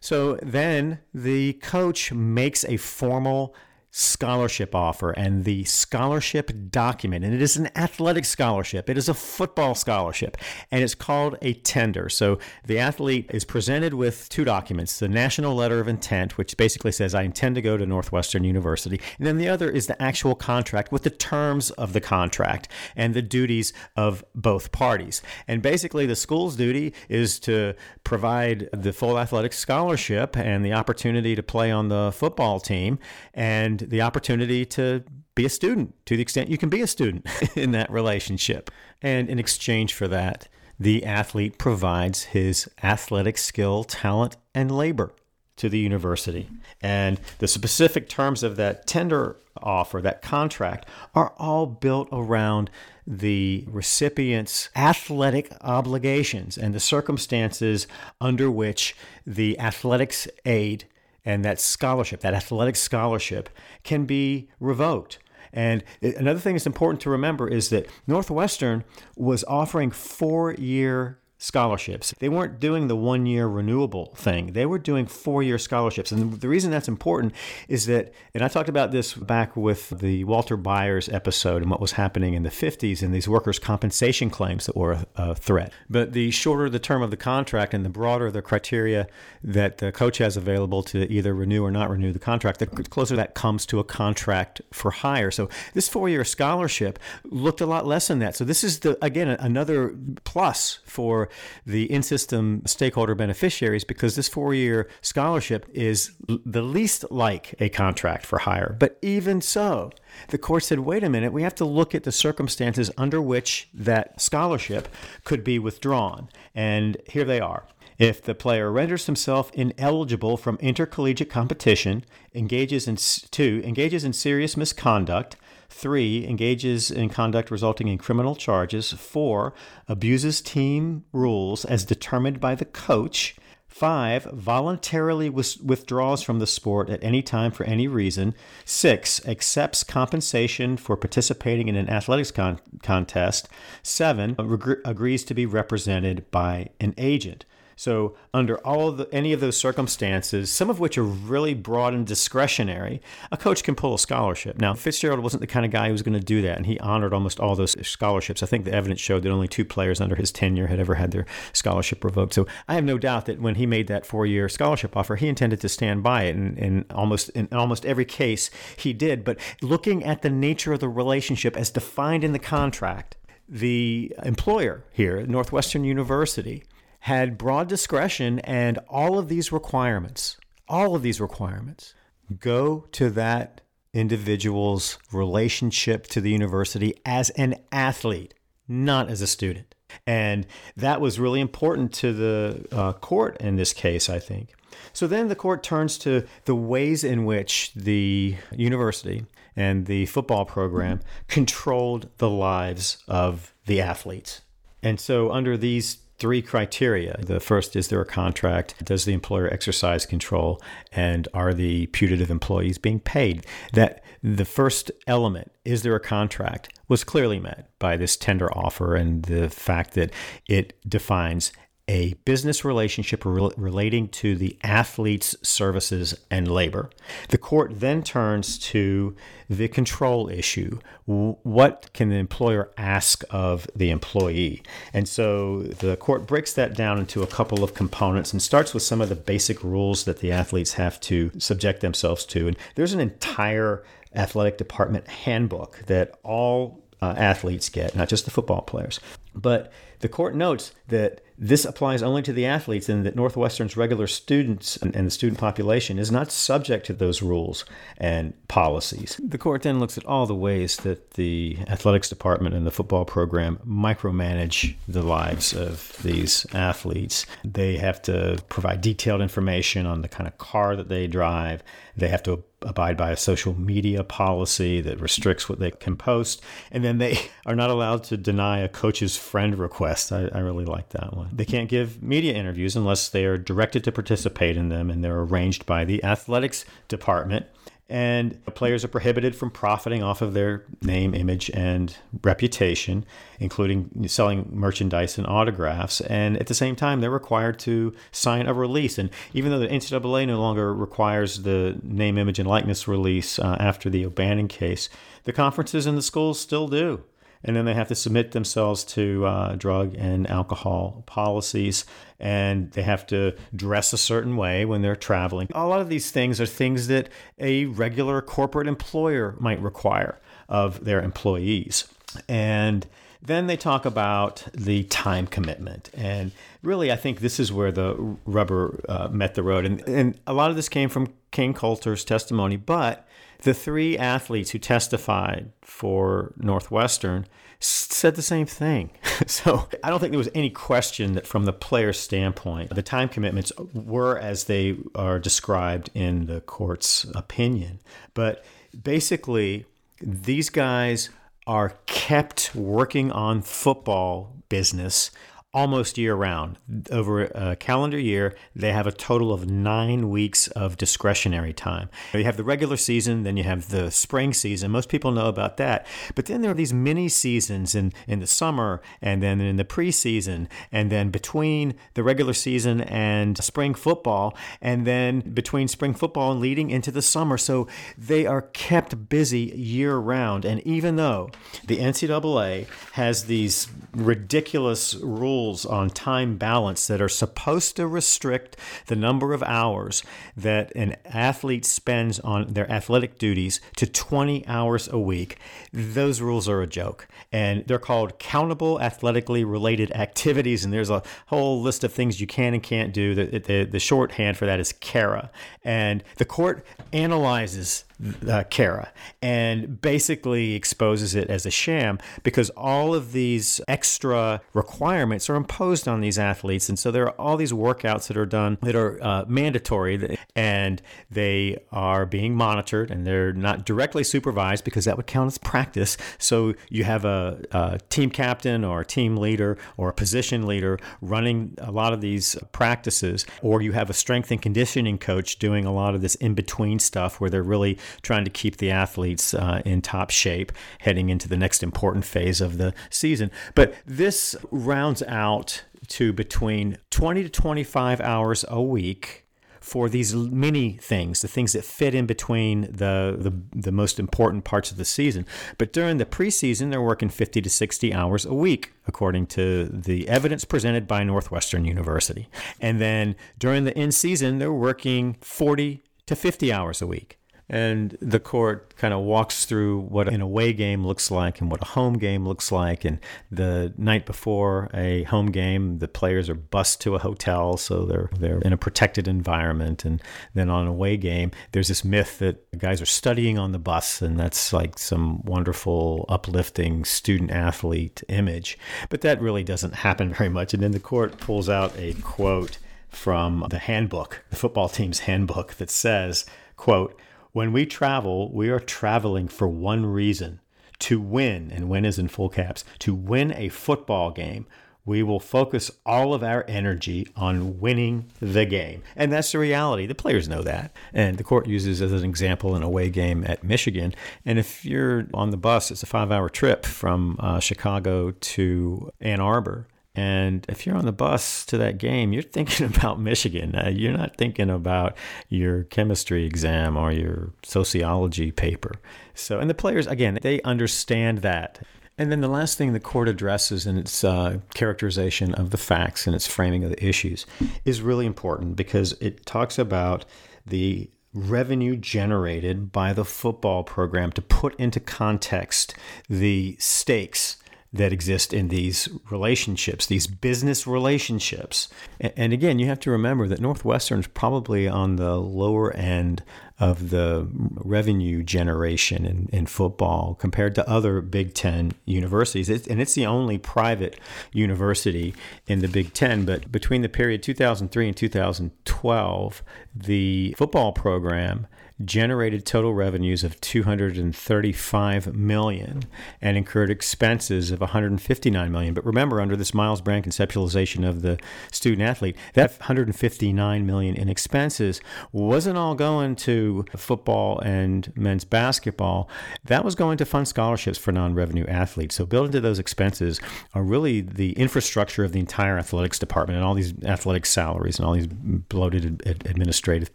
So then the coach makes a formal scholarship offer and the scholarship document. And it is an athletic scholarship, it is a football scholarship, and it's called a tender. So the athlete is presented with two documents the national letter of intent, which basically says, I intend to go to Northwestern University. And then the other is the actual contract with the terms of the contract and the duties of both parties. And basically, the school's duty is to provide the full athletic scholarship and the opportunity to play on the football team. And the opportunity to be a student to the extent you can be a student in that relationship. And in exchange for that, the athlete provides his athletic skill, talent, and labor to the university. And the specific terms of that tender offer, that contract, are all built around the recipient's athletic obligations and the circumstances under which the athletics aid and that scholarship, that athletic scholarship, can be revoked. And another thing that's important to remember is that Northwestern was offering four year scholarships. They weren't doing the one year renewable thing, they were doing four year scholarships. And the reason that's important is that, and I talked about this back with the Walter Byers episode and what was happening in the 50s and these workers' compensation claims that were a, threat. But the shorter the term of the contract and the broader the criteria that the coach has available to either renew or not renew the contract, the closer that comes to a contract for hire. So this four year scholarship looked a lot less than that. So this is the again another plus for the in system stakeholder beneficiaries because this four year scholarship is the least like a contract for hire. But even so, the court said, wait a minute, we have to look at the circumstances under which that scholarship could be withdrawn. And here they are. If the player renders himself ineligible from intercollegiate competition, engages in two, engages in serious misconduct, Three, engages in conduct resulting in criminal charges. Four, abuses team rules as determined by the coach. Five, voluntarily withdraws from the sport at any time for any reason. Six, accepts compensation for participating in an athletics con- contest. Seven, agrees to be represented by an agent. So, under all the, any of those circumstances, some of which are really broad and discretionary, a coach can pull a scholarship. Now, Fitzgerald wasn't the kind of guy who was going to do that, and he honored almost all those scholarships. I think the evidence showed that only two players under his tenure had ever had their scholarship revoked. So, I have no doubt that when he made that four-year scholarship offer, he intended to stand by it, and in almost in almost every case, he did. But looking at the nature of the relationship as defined in the contract, the employer here, Northwestern University, had broad discretion and all of these requirements, all of these requirements go to that individual's relationship to the university as an athlete, not as a student. And that was really important to the uh, court in this case, I think. So then the court turns to the ways in which the university and the football program controlled the lives of the athletes. And so, under these three criteria. The first is there a contract? Does the employer exercise control? And are the putative employees being paid? That the first element, is there a contract, was clearly met by this tender offer and the fact that it defines a business relationship re- relating to the athlete's services and labor. The court then turns to the control issue. What can the employer ask of the employee? And so the court breaks that down into a couple of components and starts with some of the basic rules that the athletes have to subject themselves to. And there's an entire athletic department handbook that all uh, athletes get, not just the football players. But the court notes that this applies only to the athletes and that Northwestern's regular students and, the student population is not subject to those rules and policies. The court then looks at all the ways that the athletics department and the football program micromanage the lives of these athletes. They have to provide detailed information on the kind of car that they drive, they have to abide by a social media policy that restricts what they can post. And then they are not allowed to deny a coach's friend request. I, I, really like that one. They can't give media interviews unless they are directed to participate in them and they're arranged by the athletics department and players are prohibited from profiting off of their name, image, and reputation, including selling merchandise and autographs. And at the same time, they're required to sign a release. And even though the NCAA no longer requires the name, image, and likeness release uh, after the O'Bannon case, the conferences and the schools still do and then they have to submit themselves to uh, drug and alcohol policies and they have to dress a certain way when they're traveling. A lot of these things are things that a regular corporate employer might require of their employees. And then they talk about the time commitment. And really, I think this is where the rubber uh, met the road. And, and a lot of this came from Kain Colter's testimony, but the three athletes who testified for Northwestern said the same thing. so I don't think there was any question that from the player's standpoint, the time commitments were as they are described in the court's opinion. But basically, these guys are kept working on football business almost year round. Over a calendar year, they have a total of nine weeks of discretionary time. You have the regular season, then you have the spring season. Most people know about that. But then there are these mini seasons in, in the summer, and then in the preseason, and then between the regular season and spring football, and then between spring football and leading into the summer. So they are kept busy year round. And even though the NCAA has these ridiculous rules, rules on time balance that are supposed to restrict the number of hours that an athlete spends on their athletic duties to 20 hours a week. Those rules are a joke. And they're called countable athletically related activities. And there's a whole list of things you can and can't do. The, the, the shorthand for that is CARA. And the court analyzes uh, CARA and basically exposes it as a sham because all of these extra requirements are imposed on these athletes. And so there are all these workouts that are done that are uh, mandatory and they are being monitored and they're not directly supervised because that would count as practice. So you have a, a team captain or a team leader or a position leader running a lot of these practices, or you have a strength and conditioning coach doing a lot of this in between stuff where they're really trying to keep the athletes uh, in top shape heading into the next important phase of the season. But this rounds out to between 20 to 25 hours a week for these mini things, the things that fit in between the, the, the most important parts of the season. But during the preseason, they're working 50 to 60 hours a week, according to the evidence presented by Northwestern University. And then during the in season, they're working 40 to 50 hours a week. And the court kind of walks through what an away game looks like and what a home game looks like. And the night before a home game, the players are bused to a hotel, so they're they're in a protected environment. And then on an away game, there's this myth that guys are studying on the bus, and that's like some wonderful, uplifting student athlete image. But that really doesn't happen very much. And then the court pulls out a quote from the handbook, the football team's handbook, that says, "quote." When we travel, we are traveling for one reason to win, and win is in full caps, to win a football game. We will focus all of our energy on winning the game. And that's the reality. The players know that. And the court uses as an example an away game at Michigan. And if you're on the bus, it's a five hour trip from uh, Chicago to Ann Arbor and if you're on the bus to that game, you're thinking about Michigan. Uh, you're not thinking about your chemistry exam or your sociology paper. So, and the players, again, they understand that. And then the last thing the court addresses in its uh, characterization of the facts and its framing of the issues is really important because it talks about the revenue generated by the football program to put into context the stakes that exist in these relationships, these business relationships. And again, you have to remember that Northwestern's probably on the lower end of the revenue generation in, in football compared to other Big Ten universities. and it's the only private university in the Big Ten. But between the period 2003 and 2012, the football program generated total revenues of 235 million and incurred expenses of 159 million. But remember, under this Myles Brand conceptualization of the student athlete, that 159 million in expenses wasn't all going to football and men's basketball. That was going to fund scholarships for non-revenue athletes. So built into those expenses are really the infrastructure of the entire athletics department and all these athletic salaries and all these bloated administrative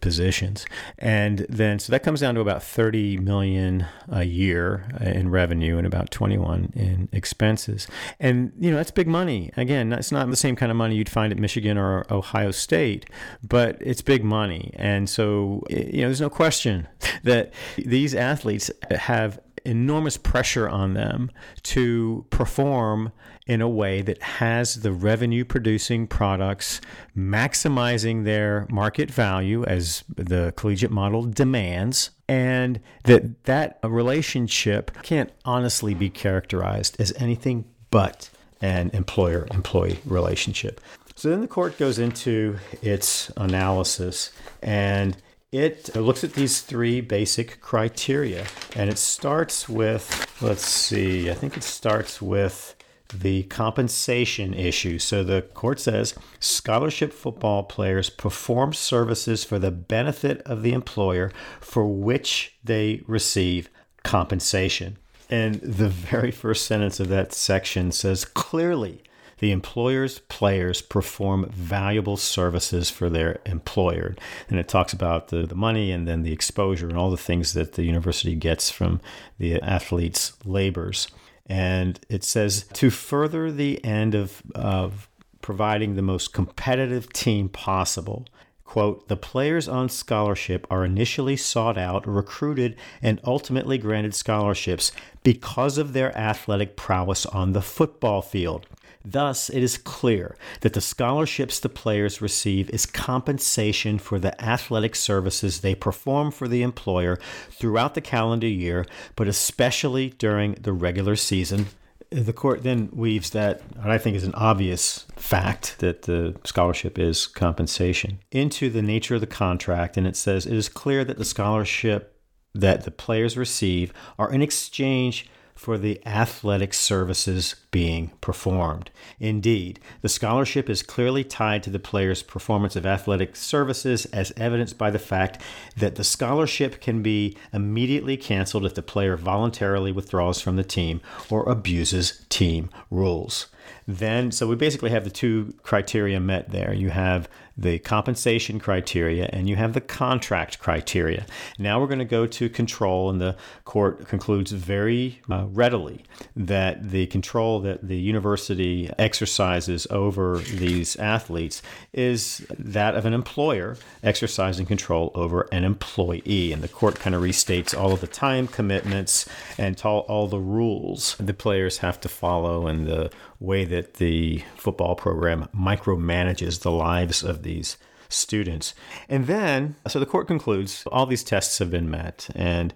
positions. And then so that comes down to about 30 million a year uh, in revenue and about 21 in expenses. And you know, that's big money. Again, it's not the same kind of money you'd find at Michigan or Ohio State, but it's big money. And so eh, you know, there's no question that these athletes have enormous pressure on them to perform in a way that has the revenue producing products maximizing their market value as the collegiate model demands and that that relationship can't honestly be characterized as anything but an employer employee relationship. So then the court goes into its analysis and it looks at these three basic criteria and it starts with let's see i think it starts with the compensation issue. So the court says scholarship football players perform services for the benefit of the employer for which they receive compensation. And the very first sentence of that section says clearly the employer's players perform valuable services for their employer. And it talks about the, the money and then the exposure and all the things that the university gets from the athlete's labors. And it says to further the end of, of providing the most competitive team possible. Quote, the players on scholarship are initially sought out, recruited, and ultimately granted scholarships because of their athletic prowess on the football field. Thus, it is clear that the scholarships the players receive is compensation for the athletic services they perform for the employer throughout the calendar year, but especially during the regular season. The court then weaves that, what I think is an obvious fact that the scholarship is compensation, into the nature of the contract. And it says it is clear that the scholarship that the players receive are in exchange for the athletic services being performed. Indeed, the scholarship is clearly tied to the player's performance of athletic services, as evidenced by the fact that the scholarship can be immediately canceled if the player voluntarily withdraws from the team or abuses team rules. Then, so we basically have the two criteria met there. You have the compensation criteria and you have the contract criteria. Now we're going to go to control, and the court concludes very uh, readily that the control that the university exercises over these athletes is that of an employer exercising control over an employee. And the court kind of restates all of the time commitments and all the rules the players have to follow and the way that the football program micromanages the lives of these students. And then, so the court concludes all these tests have been met, and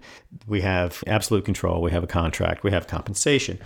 we have absolute control, we have a contract, we have compensation.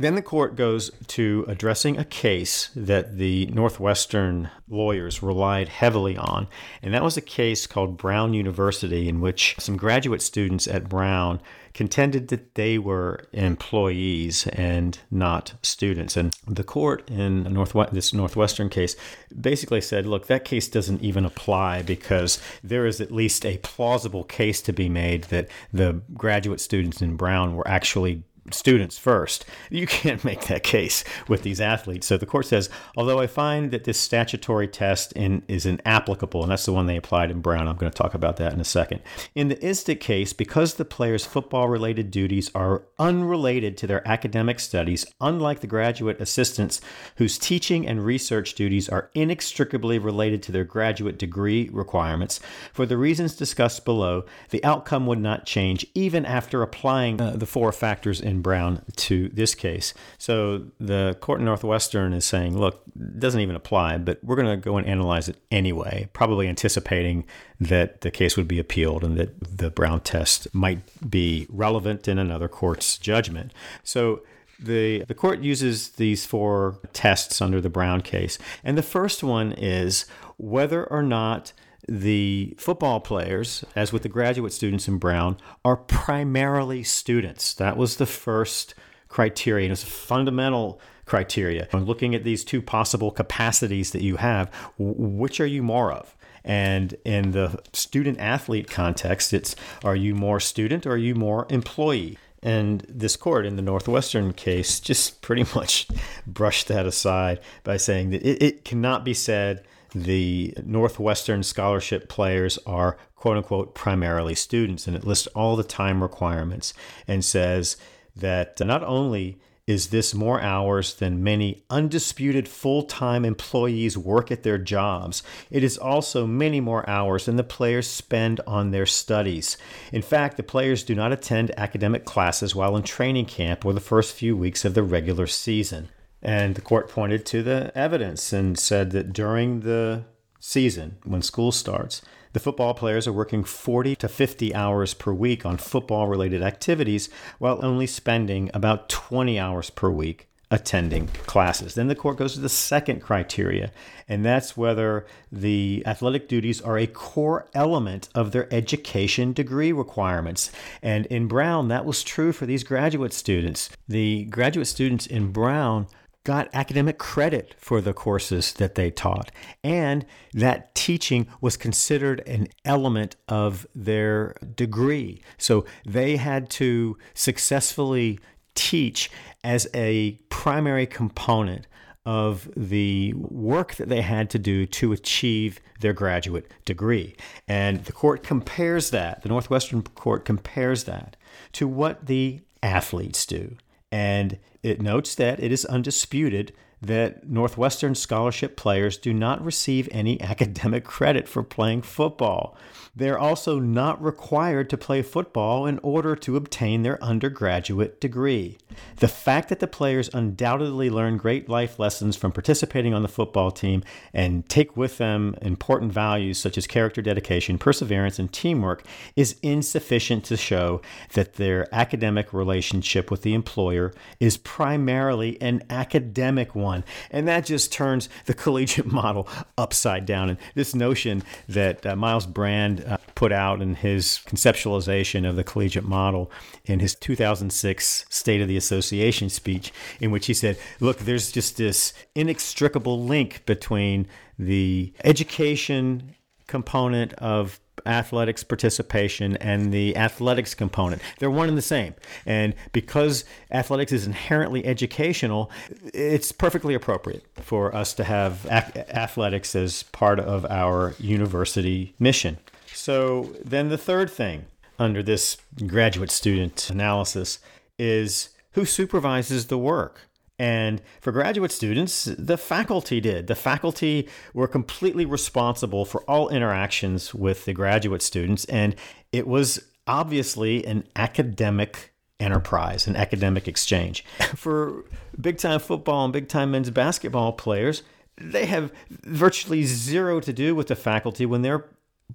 Then the court goes to addressing a case that the Northwestern lawyers relied heavily on, and that was a case called Brown University, in which some graduate students at Brown contended that they were employees and not students. And the court in Northwest, this Northwestern case basically said, look, that case doesn't even apply because there is at least a plausible case to be made that the graduate students in Brown were actually students first. You can't make that case with these athletes. So the court says, although I find that this statutory test in, is inapplicable, and that's the one they applied in Brown, I'm going to talk about that in a second. In the Istick case, because the player's football related duties are unrelated to their academic studies, unlike the graduate assistants whose teaching and research duties are inextricably related to their graduate degree requirements, for the reasons discussed below, the outcome would not change even after applying uh, the four factors in Brown to this case. So the court in Northwestern is saying, look, it doesn't even apply, but we're going to go and analyze it anyway, probably anticipating that the case would be appealed and that the Brown test might be relevant in another court's judgment. So the the court uses these four tests under the Brown case. And the first one is whether or not the football players, as with the graduate students in Brown, are primarily students. That was the first criteria. It was a fundamental criteria. When looking at these two possible capacities that you have, which are you more of? And in the student athlete context, it's are you more student or are you more employee? And this court in the Northwestern case just pretty much brushed that aside by saying that it, it cannot be said the Northwestern scholarship players are quote unquote primarily students. And it lists all the time requirements and says that not only is this more hours than many undisputed full time employees work at their jobs? It is also many more hours than the players spend on their studies. In fact, the players do not attend academic classes while in training camp or the first few weeks of the regular season. And the court pointed to the evidence and said that during the season, when school starts, the football players are working 40 to 50 hours per week on football related activities while only spending about 20 hours per week attending classes. Then the court goes to the second criteria, and that's whether the athletic duties are a core element of their education degree requirements. And in Brown, that was true for these graduate students. The graduate students in Brown got academic credit for the courses that they taught. And that teaching was considered an element of their degree. So they had to successfully teach as a primary component of the work that they had to do to achieve their graduate degree. And the court compares that, the Northwestern court compares that to what the athletes do. And it notes that it is undisputed that Northwestern scholarship players do not receive any academic credit for playing football. They're also not required to play football in order to obtain their undergraduate degree. The fact that the players undoubtedly learn great life lessons from participating on the football team and take with them important values such as character, dedication, perseverance, and teamwork is insufficient to show that their academic relationship with the employer is primarily an academic one. And that just turns the collegiate model upside down. And this notion that uh, Myles Brand uh, put out in his conceptualization of the collegiate model in his 2006 State of the Association speech, in which he said, Look, there's just this inextricable link between the education component of athletics participation and the athletics component. They're one and the same. And because athletics is inherently educational, it's perfectly appropriate for us to have athletics as part of our university mission. So then the third thing under this graduate student analysis is who supervises the work. And for graduate students, the faculty did. The faculty were completely responsible for all interactions with the graduate students. And it was obviously an academic enterprise, an academic exchange. For big time football and big time men's basketball players, they have virtually zero to do with the faculty when they're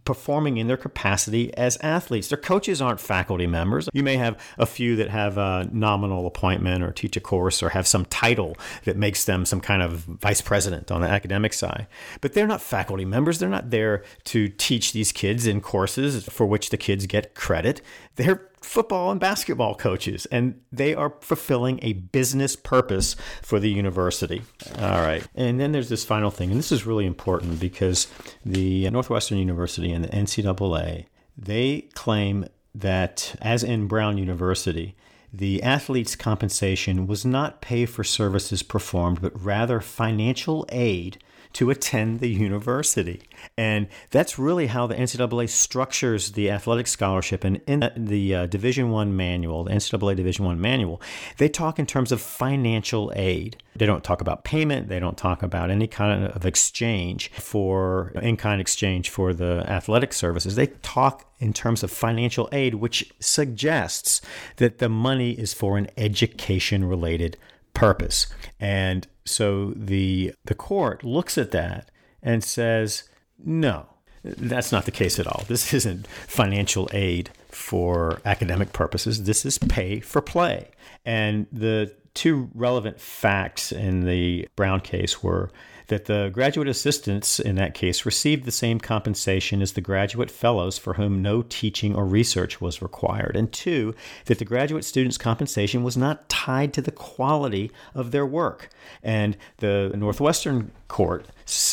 performing in their capacity as athletes. Their coaches aren't faculty members. You may have a few that have a nominal appointment or teach a course or have some title that makes them some kind of vice president on the academic side. But they're not faculty members. They're not there to teach these kids in courses for which the kids get credit. They're football and basketball coaches, and they are fulfilling a business purpose for the university. All right. And then there's this final thing, and this is really important because the Northwestern University and the NCAA, they claim that, as in Brown University, the athlete's compensation was not pay for services performed, but rather financial aid to attend the university. And that's really how the NCAA structures the athletic scholarship. And in the uh, Division One manual, the NCAA Division One manual, they talk in terms of financial aid. They don't talk about payment. They don't talk about any kind of exchange for in kind exchange for the athletic services. They talk in terms of financial aid, which suggests that the money is for an education related purpose. And so the the court looks at that and says, no, that's not the case at all. This isn't financial aid for academic purposes. This is pay for play. And the two relevant facts in the Brown case were that the graduate assistants in that case received the same compensation as the graduate fellows for whom no teaching or research was required, and two, that the graduate students' compensation was not tied to the quality of their work. And the Northwestern court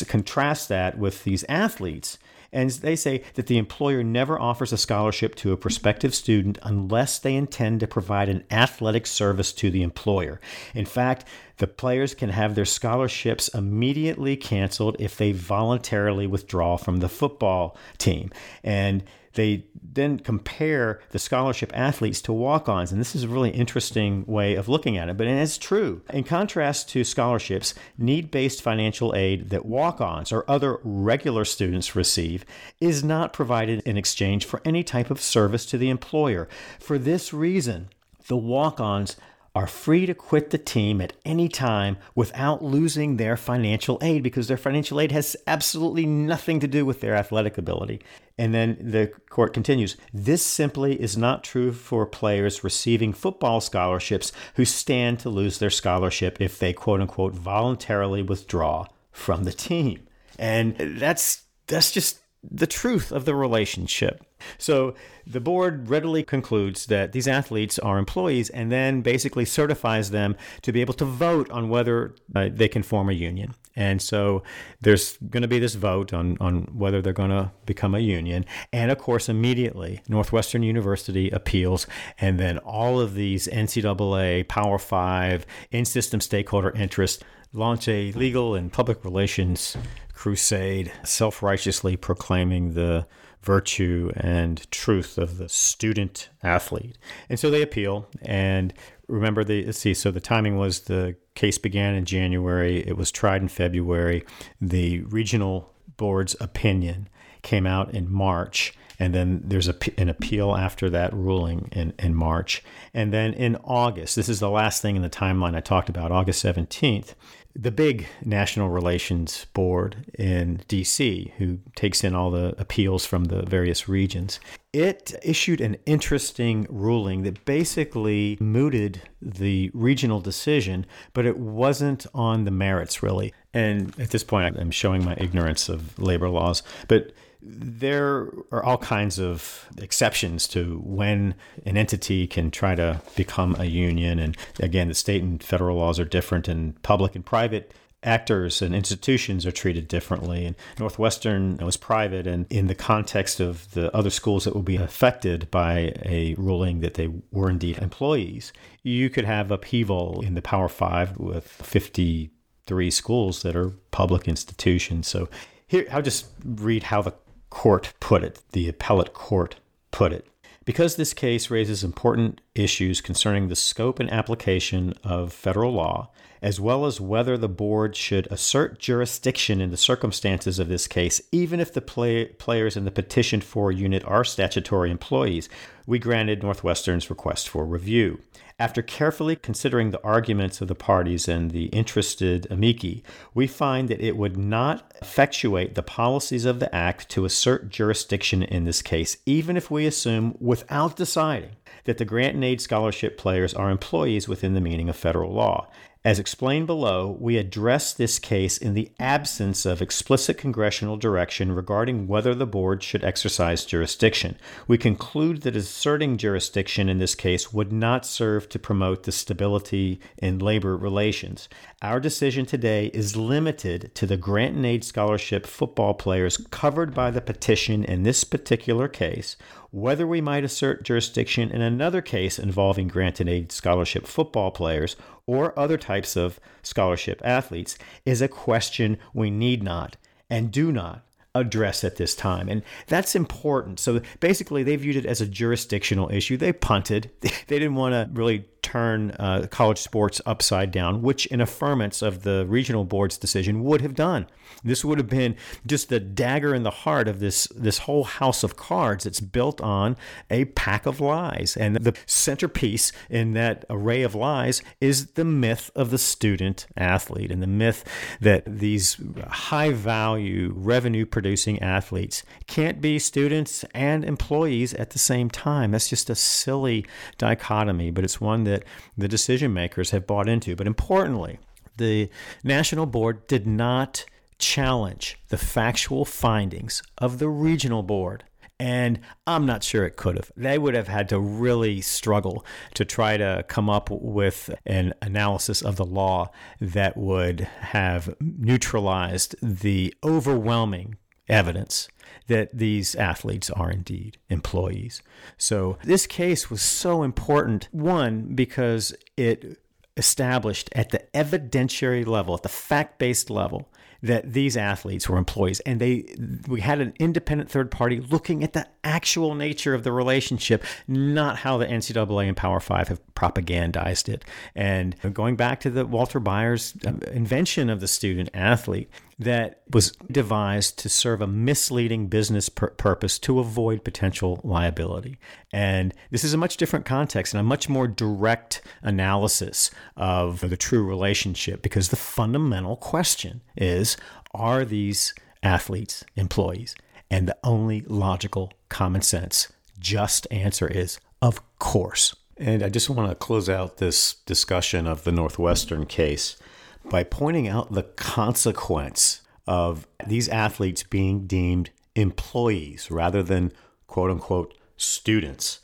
contrasts that with these athletes and they say that the employer never offers a scholarship to a prospective student unless they intend to provide an athletic service to the employer. In fact, the players can have their scholarships immediately canceled if they voluntarily withdraw from the football team. And they then compare the scholarship athletes to walk ons. And this is a really interesting way of looking at it. But it's true. In contrast to scholarships, need based financial aid that walk ons or other regular students receive is not provided in exchange for any type of service to the employer. For this reason, the walk ons are free to quit the team at any time without losing their financial aid because their financial aid has absolutely nothing to do with their athletic ability. And then the court continues this simply is not true for players receiving football scholarships who stand to lose their scholarship if they quote unquote voluntarily withdraw from the team. And that's that's just the truth of the relationship. So the board readily concludes that these athletes are employees and then basically certifies them to be able to vote on whether uh, they can form a union. And so there's going to be this vote on, on whether they're going to become a union. And of course, immediately, Northwestern University appeals, and then all of these NCAA, Power Five, in system stakeholder interests launch a legal and public relations crusade, self righteously proclaiming the virtue and truth of the student athlete. And so they appeal. And remember, the see. So the timing was the case began in January. It was tried in February. The regional board's opinion came out in March. And then there's a, an appeal after that ruling in, in March. And then in August, this is the last thing in the timeline I talked about, August 17th, the big National Relations Board in DC, who takes in all the appeals from the various regions, it issued an interesting ruling that basically mooted the regional decision, but it wasn't on the merits really. And at this point, I'm showing my ignorance of labor laws, but there are all kinds of exceptions to when an entity can try to become a union. And again, the state and federal laws are different, and public and private actors and institutions are treated differently. And Northwestern was private, and in the context of the other schools that will be affected by a ruling that they were indeed employees, you could have upheaval in the Power Five with 53 schools that are public institutions. So here, I'll just read how the court put it, the appellate court put it. Because this case raises important issues concerning the scope and application of federal law, as well as whether the board should assert jurisdiction in the circumstances of this case, even if the play- players in the petition for unit are statutory employees, we granted Northwestern's request for review. After carefully considering the arguments of the parties and the interested amici, we find that it would not effectuate the policies of the Act to assert jurisdiction in this case, even if we assume, without deciding, that the grant-in-aid scholarship players are employees within the meaning of federal law. As explained below, we address this case in the absence of explicit congressional direction regarding whether the board should exercise jurisdiction. We conclude that asserting jurisdiction in this case would not serve to promote the stability in labor relations. Our decision today is limited to the grant-in-aid scholarship football players covered by the petition in this particular case whether we might assert jurisdiction in another case involving grant-in-aid scholarship football players or other types of scholarship athletes is a question we need not and do not address at this time. And that's important. So basically, they viewed it as a jurisdictional issue. They punted. They didn't want to really turn uh, college sports upside down, which an affirmance of the regional board's decision would have done. This would have been just the dagger in the heart of this this whole house of cards that's built on a pack of lies. And the centerpiece in that array of lies is the myth of the student athlete and the myth that these high value revenue producing athletes can't be students and employees at the same time. That's just a silly dichotomy, but it's one that that the decision makers have bought into. But importantly, the national board did not challenge the factual findings of the regional board. And I'm not sure it could have. They would have had to really struggle to try to come up with an analysis of the law that would have neutralized the overwhelming evidence that these athletes are indeed employees. So this case was so important, one, because it established at the evidentiary level, at the fact based level, that these athletes were employees and they we had an independent third party looking at the actual nature of the relationship not how the NCAA and Power 5 have propagandized it and going back to the Walter Byers um, invention of the student athlete that was devised to serve a misleading business pur- purpose to avoid potential liability. And this is a much different context and a much more direct analysis of the true relationship because the fundamental question is are these athletes employees? And the only logical, common sense, just answer is of course. And I just want to close out this discussion of the Northwestern case by pointing out the consequence of these athletes being deemed employees rather than quote unquote students.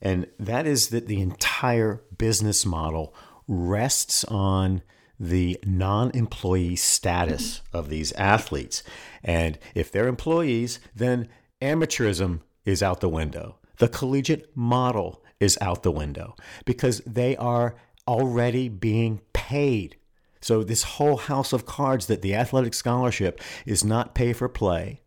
And that is that the entire business model rests on the non employee status of these athletes. And if they're employees, then amateurism is out the window. The collegiate model is out the window because they are already being paid. So, this whole house of cards that the athletic scholarship is not pay for play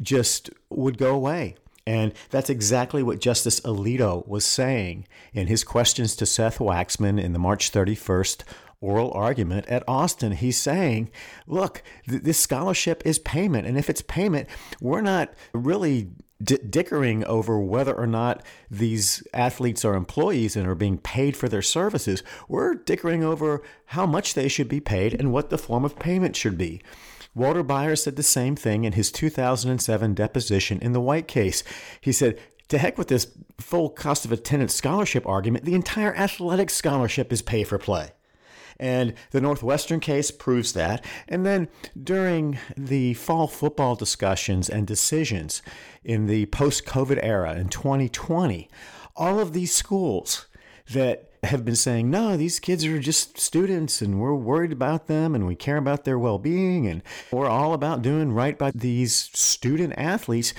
just would go away. And that's exactly what Justice Alito was saying in his questions to Seth Waxman in the March 31st oral argument at Alston. He's saying, look, th- this scholarship is payment. And if it's payment, we're not really d- dickering over whether or not these athletes are employees and are being paid for their services. We're dickering over how much they should be paid and what the form of payment should be. Walter Byers said the same thing in his 2007 deposition in the White case. He said, to heck with this full cost of attendance scholarship argument, the entire athletic scholarship is pay for play. And the Northwestern case proves that. And then during the fall football discussions and decisions in the post COVID era in 2020, all of these schools that have been saying, no, these kids are just students and we're worried about them and we care about their well being and we're all about doing right by these student athletes.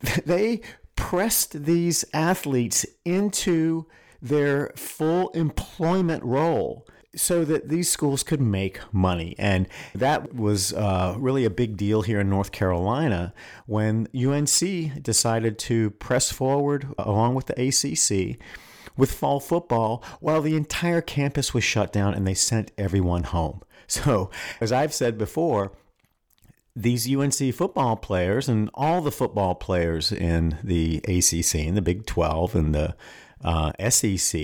They pressed these athletes into their full employment role so that these schools could make money. And that was uh, really a big deal here in North Carolina when UNC decided to press forward along with the ACC with fall football while the entire campus was shut down and they sent everyone home. So, as I've said before, these UNC football players and all the football players in the ACC and the Big 12 and the uh, SEC,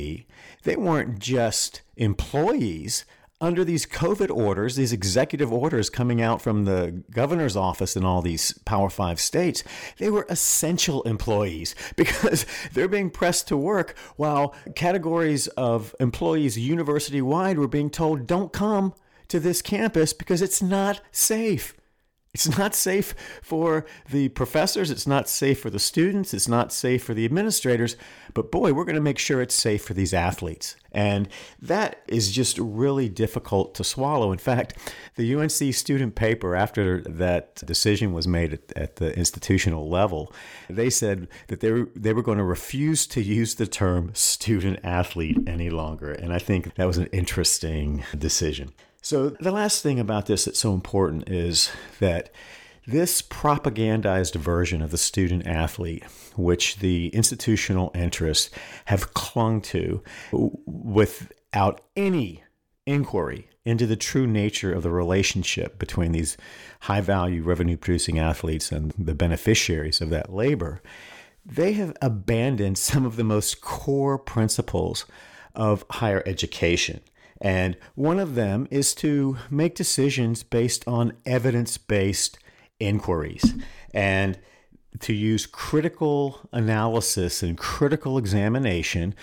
they weren't just employees under these COVID orders, these executive orders coming out from the governor's office in all these Power Five states, they were essential employees because they're being pressed to work while categories of employees university wide were being told, don't come to this campus because it's not safe. It's not safe for the professors, it's not safe for the students, it's not safe for the administrators, but boy, we're going to make sure it's safe for these athletes. And that is just really difficult to swallow. In fact, the UNC student paper, after that decision was made at, at the institutional level, they said that they were, they were going to refuse to use the term student athlete any longer. And I think that was an interesting decision. So, the last thing about this that's so important is that this propagandized version of the student athlete, which the institutional interests have clung to without any inquiry into the true nature of the relationship between these high value revenue producing athletes and the beneficiaries of that labor, they have abandoned some of the most core principles of higher education. And one of them is to make decisions based on evidence based inquiries and to use critical analysis and critical examination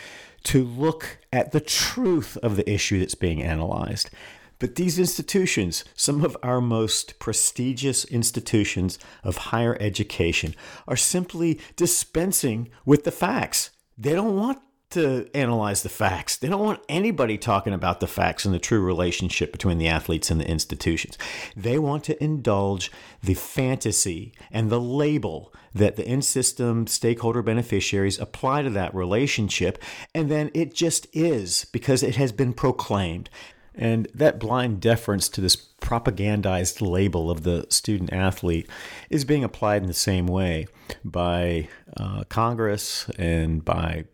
to look at the truth of the issue that's being analyzed. But these institutions, some of our most prestigious institutions of higher education, are simply dispensing with the facts. They don't want to analyze the facts. They don't want anybody talking about the facts and the true relationship between the athletes and the institutions. They want to indulge the fantasy and the label that the in system stakeholder beneficiaries apply to that relationship. And then it just is because it has been proclaimed. And that blind deference to this propagandized label of the student athlete is being applied in the same way by uh, Congress and by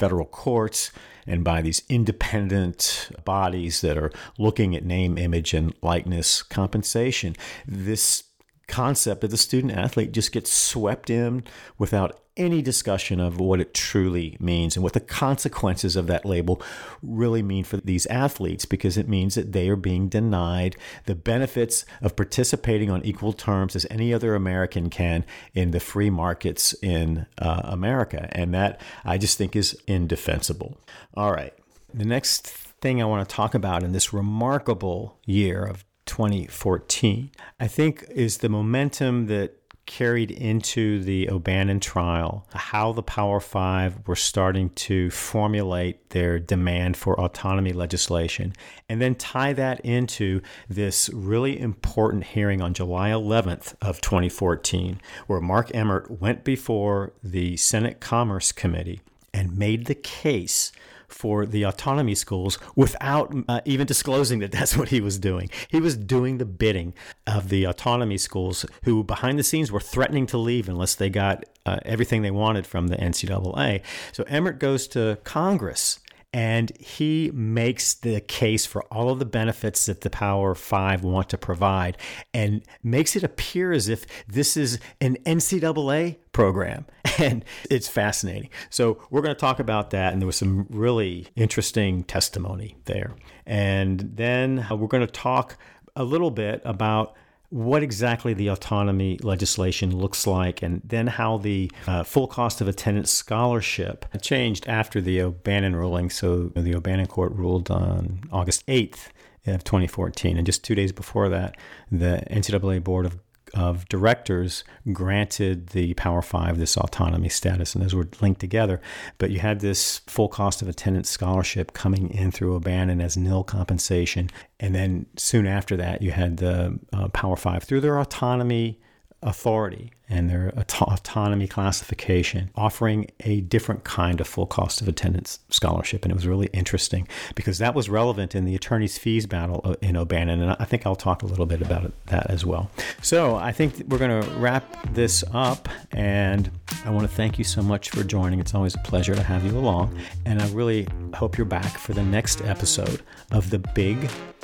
federal courts and by these independent bodies that are looking at name, image, and likeness compensation. This concept of the student athlete just gets swept in without any discussion of what it truly means and what the consequences of that label really mean for these athletes because it means that they are being denied the benefits of participating on equal terms as any other American can in the free markets in uh, America. And that I just think is indefensible. All right. The next thing I want to talk about in this remarkable year of 2014, I think, is the momentum that carried into the O'Bannon trial, how the Power Five were starting to formulate their demand for autonomy legislation, and then tie that into this really important hearing on July 11th of 2014, where Mark Emmert went before the Senate Commerce Committee and made the case for the autonomy schools without uh, even disclosing that that's what he was doing. He was doing the bidding of the autonomy schools who, behind the scenes, were threatening to leave unless they got uh, everything they wanted from the NCAA. So Emmert goes to Congress and he makes the case for all of the benefits that the Power Five want to provide and makes it appear as if this is an NCAA program. And it's fascinating. So, we're going to talk about that. And there was some really interesting testimony there. And then uh, we're going to talk a little bit about what exactly the autonomy legislation looks like, and then how the uh, full cost of attendance scholarship changed after the O'Bannon ruling. So the O'Bannon court ruled on August 8th of 2014, and just two days before that, the NCAA Board of of directors granted the Power Five this autonomy status, and those were linked together. But you had this full cost of attendance scholarship coming in through O'Bannon as nil compensation, and then soon after that, you had the uh, Power Five through their autonomy authority and their autonomy classification, offering a different kind of full cost of attendance scholarship. And it was really interesting because that was relevant in the attorney's fees battle uh, in O'Bannon. And I think I'll talk a little bit about that as well. So I think we're going to wrap this up. And I want to thank you so much for joining. It's always a pleasure to have you along. And I really hope you're back for the next episode of the Big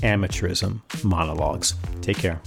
Amateurism Monologues. Take care.